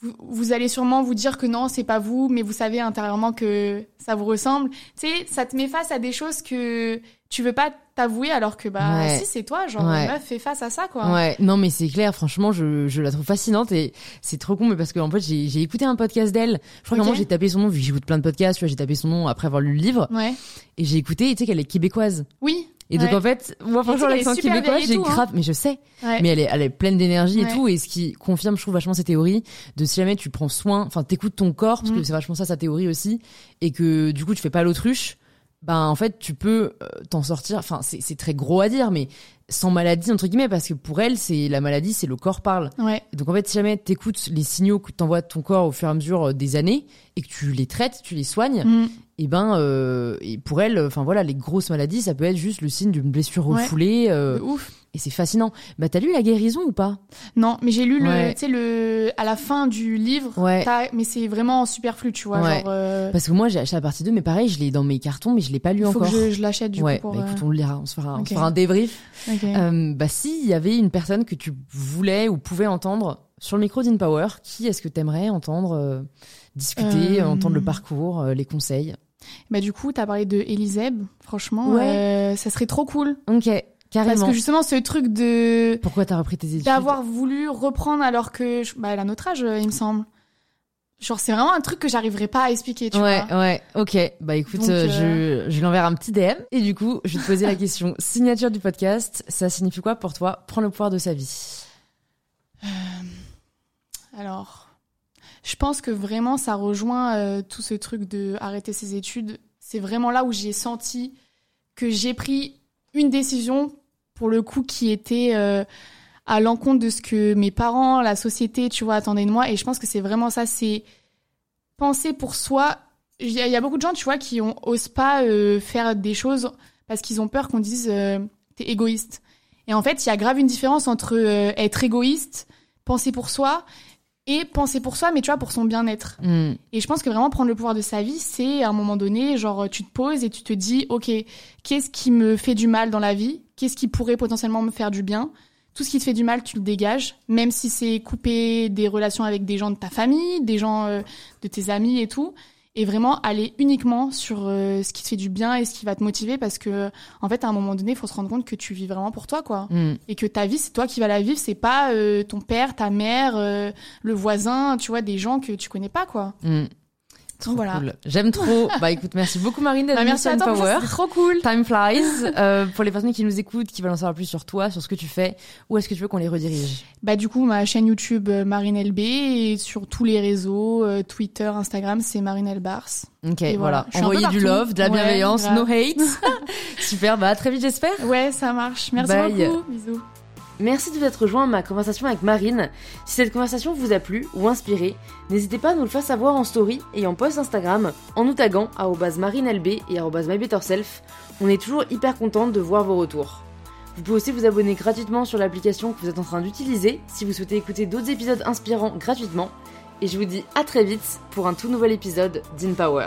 vous, vous allez sûrement vous dire que non, c'est pas vous, mais vous savez intérieurement que ça vous ressemble. Tu sais, ça te met face à des choses que tu veux pas t'avouer alors que, bah, Ouais. si, c'est toi, genre, Ouais. meuf, fais face à ça, quoi. Ouais, non mais c'est clair, franchement, je, je la trouve fascinante et c'est trop con, mais parce que en fait j'ai écouté un podcast d'elle. Je crois Ok. qu'à un moment j'ai tapé son nom, vu que j'écoute plein de podcasts, tu vois, j'ai tapé son nom après avoir lu le livre Ouais. et j'ai écouté, et tu sais qu'elle est québécoise. Oui. Et donc en fait, moi franchement l'accent québécois, j'ai tout, hein. grave, mais je sais, Ouais. mais elle est, elle est pleine d'énergie et tout, et ce qui confirme, je trouve vachement ces théories de si jamais tu prends soin, enfin t'écoutes ton corps, parce que Mm. c'est vachement ça sa théorie aussi, et que du coup tu fais pas l'autruche, ben en fait tu peux euh, t'en sortir. Enfin c'est c'est très gros à dire, mais sans maladie entre guillemets, parce que pour elle c'est la maladie, c'est le corps parle. Ouais. Donc en fait, si jamais t'écoutes les signaux que t'envoies de ton corps au fur et à mesure euh, des années et que tu les traites, tu les soignes, Mm. Et ben euh, et pour elle, enfin voilà, les grosses maladies, ça peut être juste le signe d'une blessure Ouais. refoulée. euh, De ouf. et c'est fascinant. Bah t'as lu la guérison ou pas? Non, mais j'ai lu le, Ouais. tu sais, le, à la fin du livre, Ouais. mais c'est vraiment superflu, tu vois, Ouais. genre, euh, Parce que moi j'ai acheté la partie 2, mais pareil, je l'ai dans mes cartons, mais je l'ai pas lu il faut encore. que je, je l'achète, du ouais, coup, pour, bah euh, écoute, on le lira, on se fera, on se fera un débrief. ok. Euh, bah si il y avait une personne que tu voulais ou pouvais entendre sur le micro d'InPower, qui est-ce que t'aimerais entendre euh, discuter, Euh, entendre le parcours, euh, les conseils? Bah, du coup, t'as parlé de Eliseb, franchement, Ouais. euh, ça serait trop cool. Ok, Parce carrément. que justement, ce truc de, Pourquoi t'as repris tes études d'avoir voulu reprendre alors que, je- bah, elle a notre âge, euh, il me semble. Genre, c'est vraiment un truc que j'arriverais pas à expliquer, tu Ouais, vois. ouais, ok. Bah écoute, Donc, euh, je, je lui enverrai un petit DM. Et du coup, je vais te poser la question. Signature du podcast, ça signifie quoi pour toi? Prends le pouvoir de sa vie. Alors, je pense que vraiment ça rejoint euh, tout ce truc de arrêter ses études. C'est vraiment là où j'ai senti que j'ai pris une décision pour le coup qui était euh, à l'encontre de ce que mes parents, la société, tu vois, attendaient de moi. Et je pense que c'est vraiment ça, c'est penser pour soi. Il y, a- beaucoup de gens, tu vois, qui ont, osent pas euh, faire des choses parce qu'ils ont peur qu'on dise t'es égoïste. Et en fait, il y a grave une différence entre être égoïste, penser pour soi, et penser pour soi, mais tu vois, pour son bien-être. Hmm. Et je pense que vraiment prendre le pouvoir de sa vie, c'est à un moment donné, genre tu te poses et tu te dis, ok, qu'est-ce qui me fait du mal dans la vie? Qu'est-ce qui pourrait potentiellement me faire du bien? Tout ce qui te fait du mal, tu le dégages, même si c'est couper des relations avec des gens de ta famille, des gens euh, de tes amis et tout et vraiment aller uniquement sur euh, ce qui te fait du bien et ce qui va te motiver parce que en fait à un moment donné il faut se rendre compte que tu vis vraiment pour toi quoi mm. et que ta vie c'est toi qui vas la vivre c'est pas euh, ton père ta mère euh, le voisin tu vois des gens que tu connais pas quoi mm. Trop voilà. cool. J'aime trop. bah écoute, merci beaucoup Marine d'être bah, venue sur Power. Trop cool. Time flies. Euh, pour les personnes qui nous écoutent, qui veulent en savoir plus sur toi, sur ce que tu fais, où est-ce que tu veux qu'on les redirige? Bah du coup, ma chaîne YouTube euh, Marine LB et sur tous les réseaux, euh, Twitter, Instagram, c'est Marine Elbars. Ok, voilà. Envoyez du love, de la bienveillance, no hate. Super, bah à très vite j'espère. Ouais, ça marche. Merci beaucoup. Bisous. Merci de vous être rejoint à ma conversation avec Marine. Si cette conversation vous a plu ou inspiré, n'hésitez pas à nous le faire savoir en story et en post Instagram en nous taguant à marinelb et mybetterself. On est toujours hyper contente de voir vos retours. Vous pouvez aussi vous abonner gratuitement sur l'application que vous êtes en train d'utiliser si vous souhaitez écouter d'autres épisodes inspirants gratuitement. Et je vous dis à très vite pour un tout nouvel épisode d'InPower.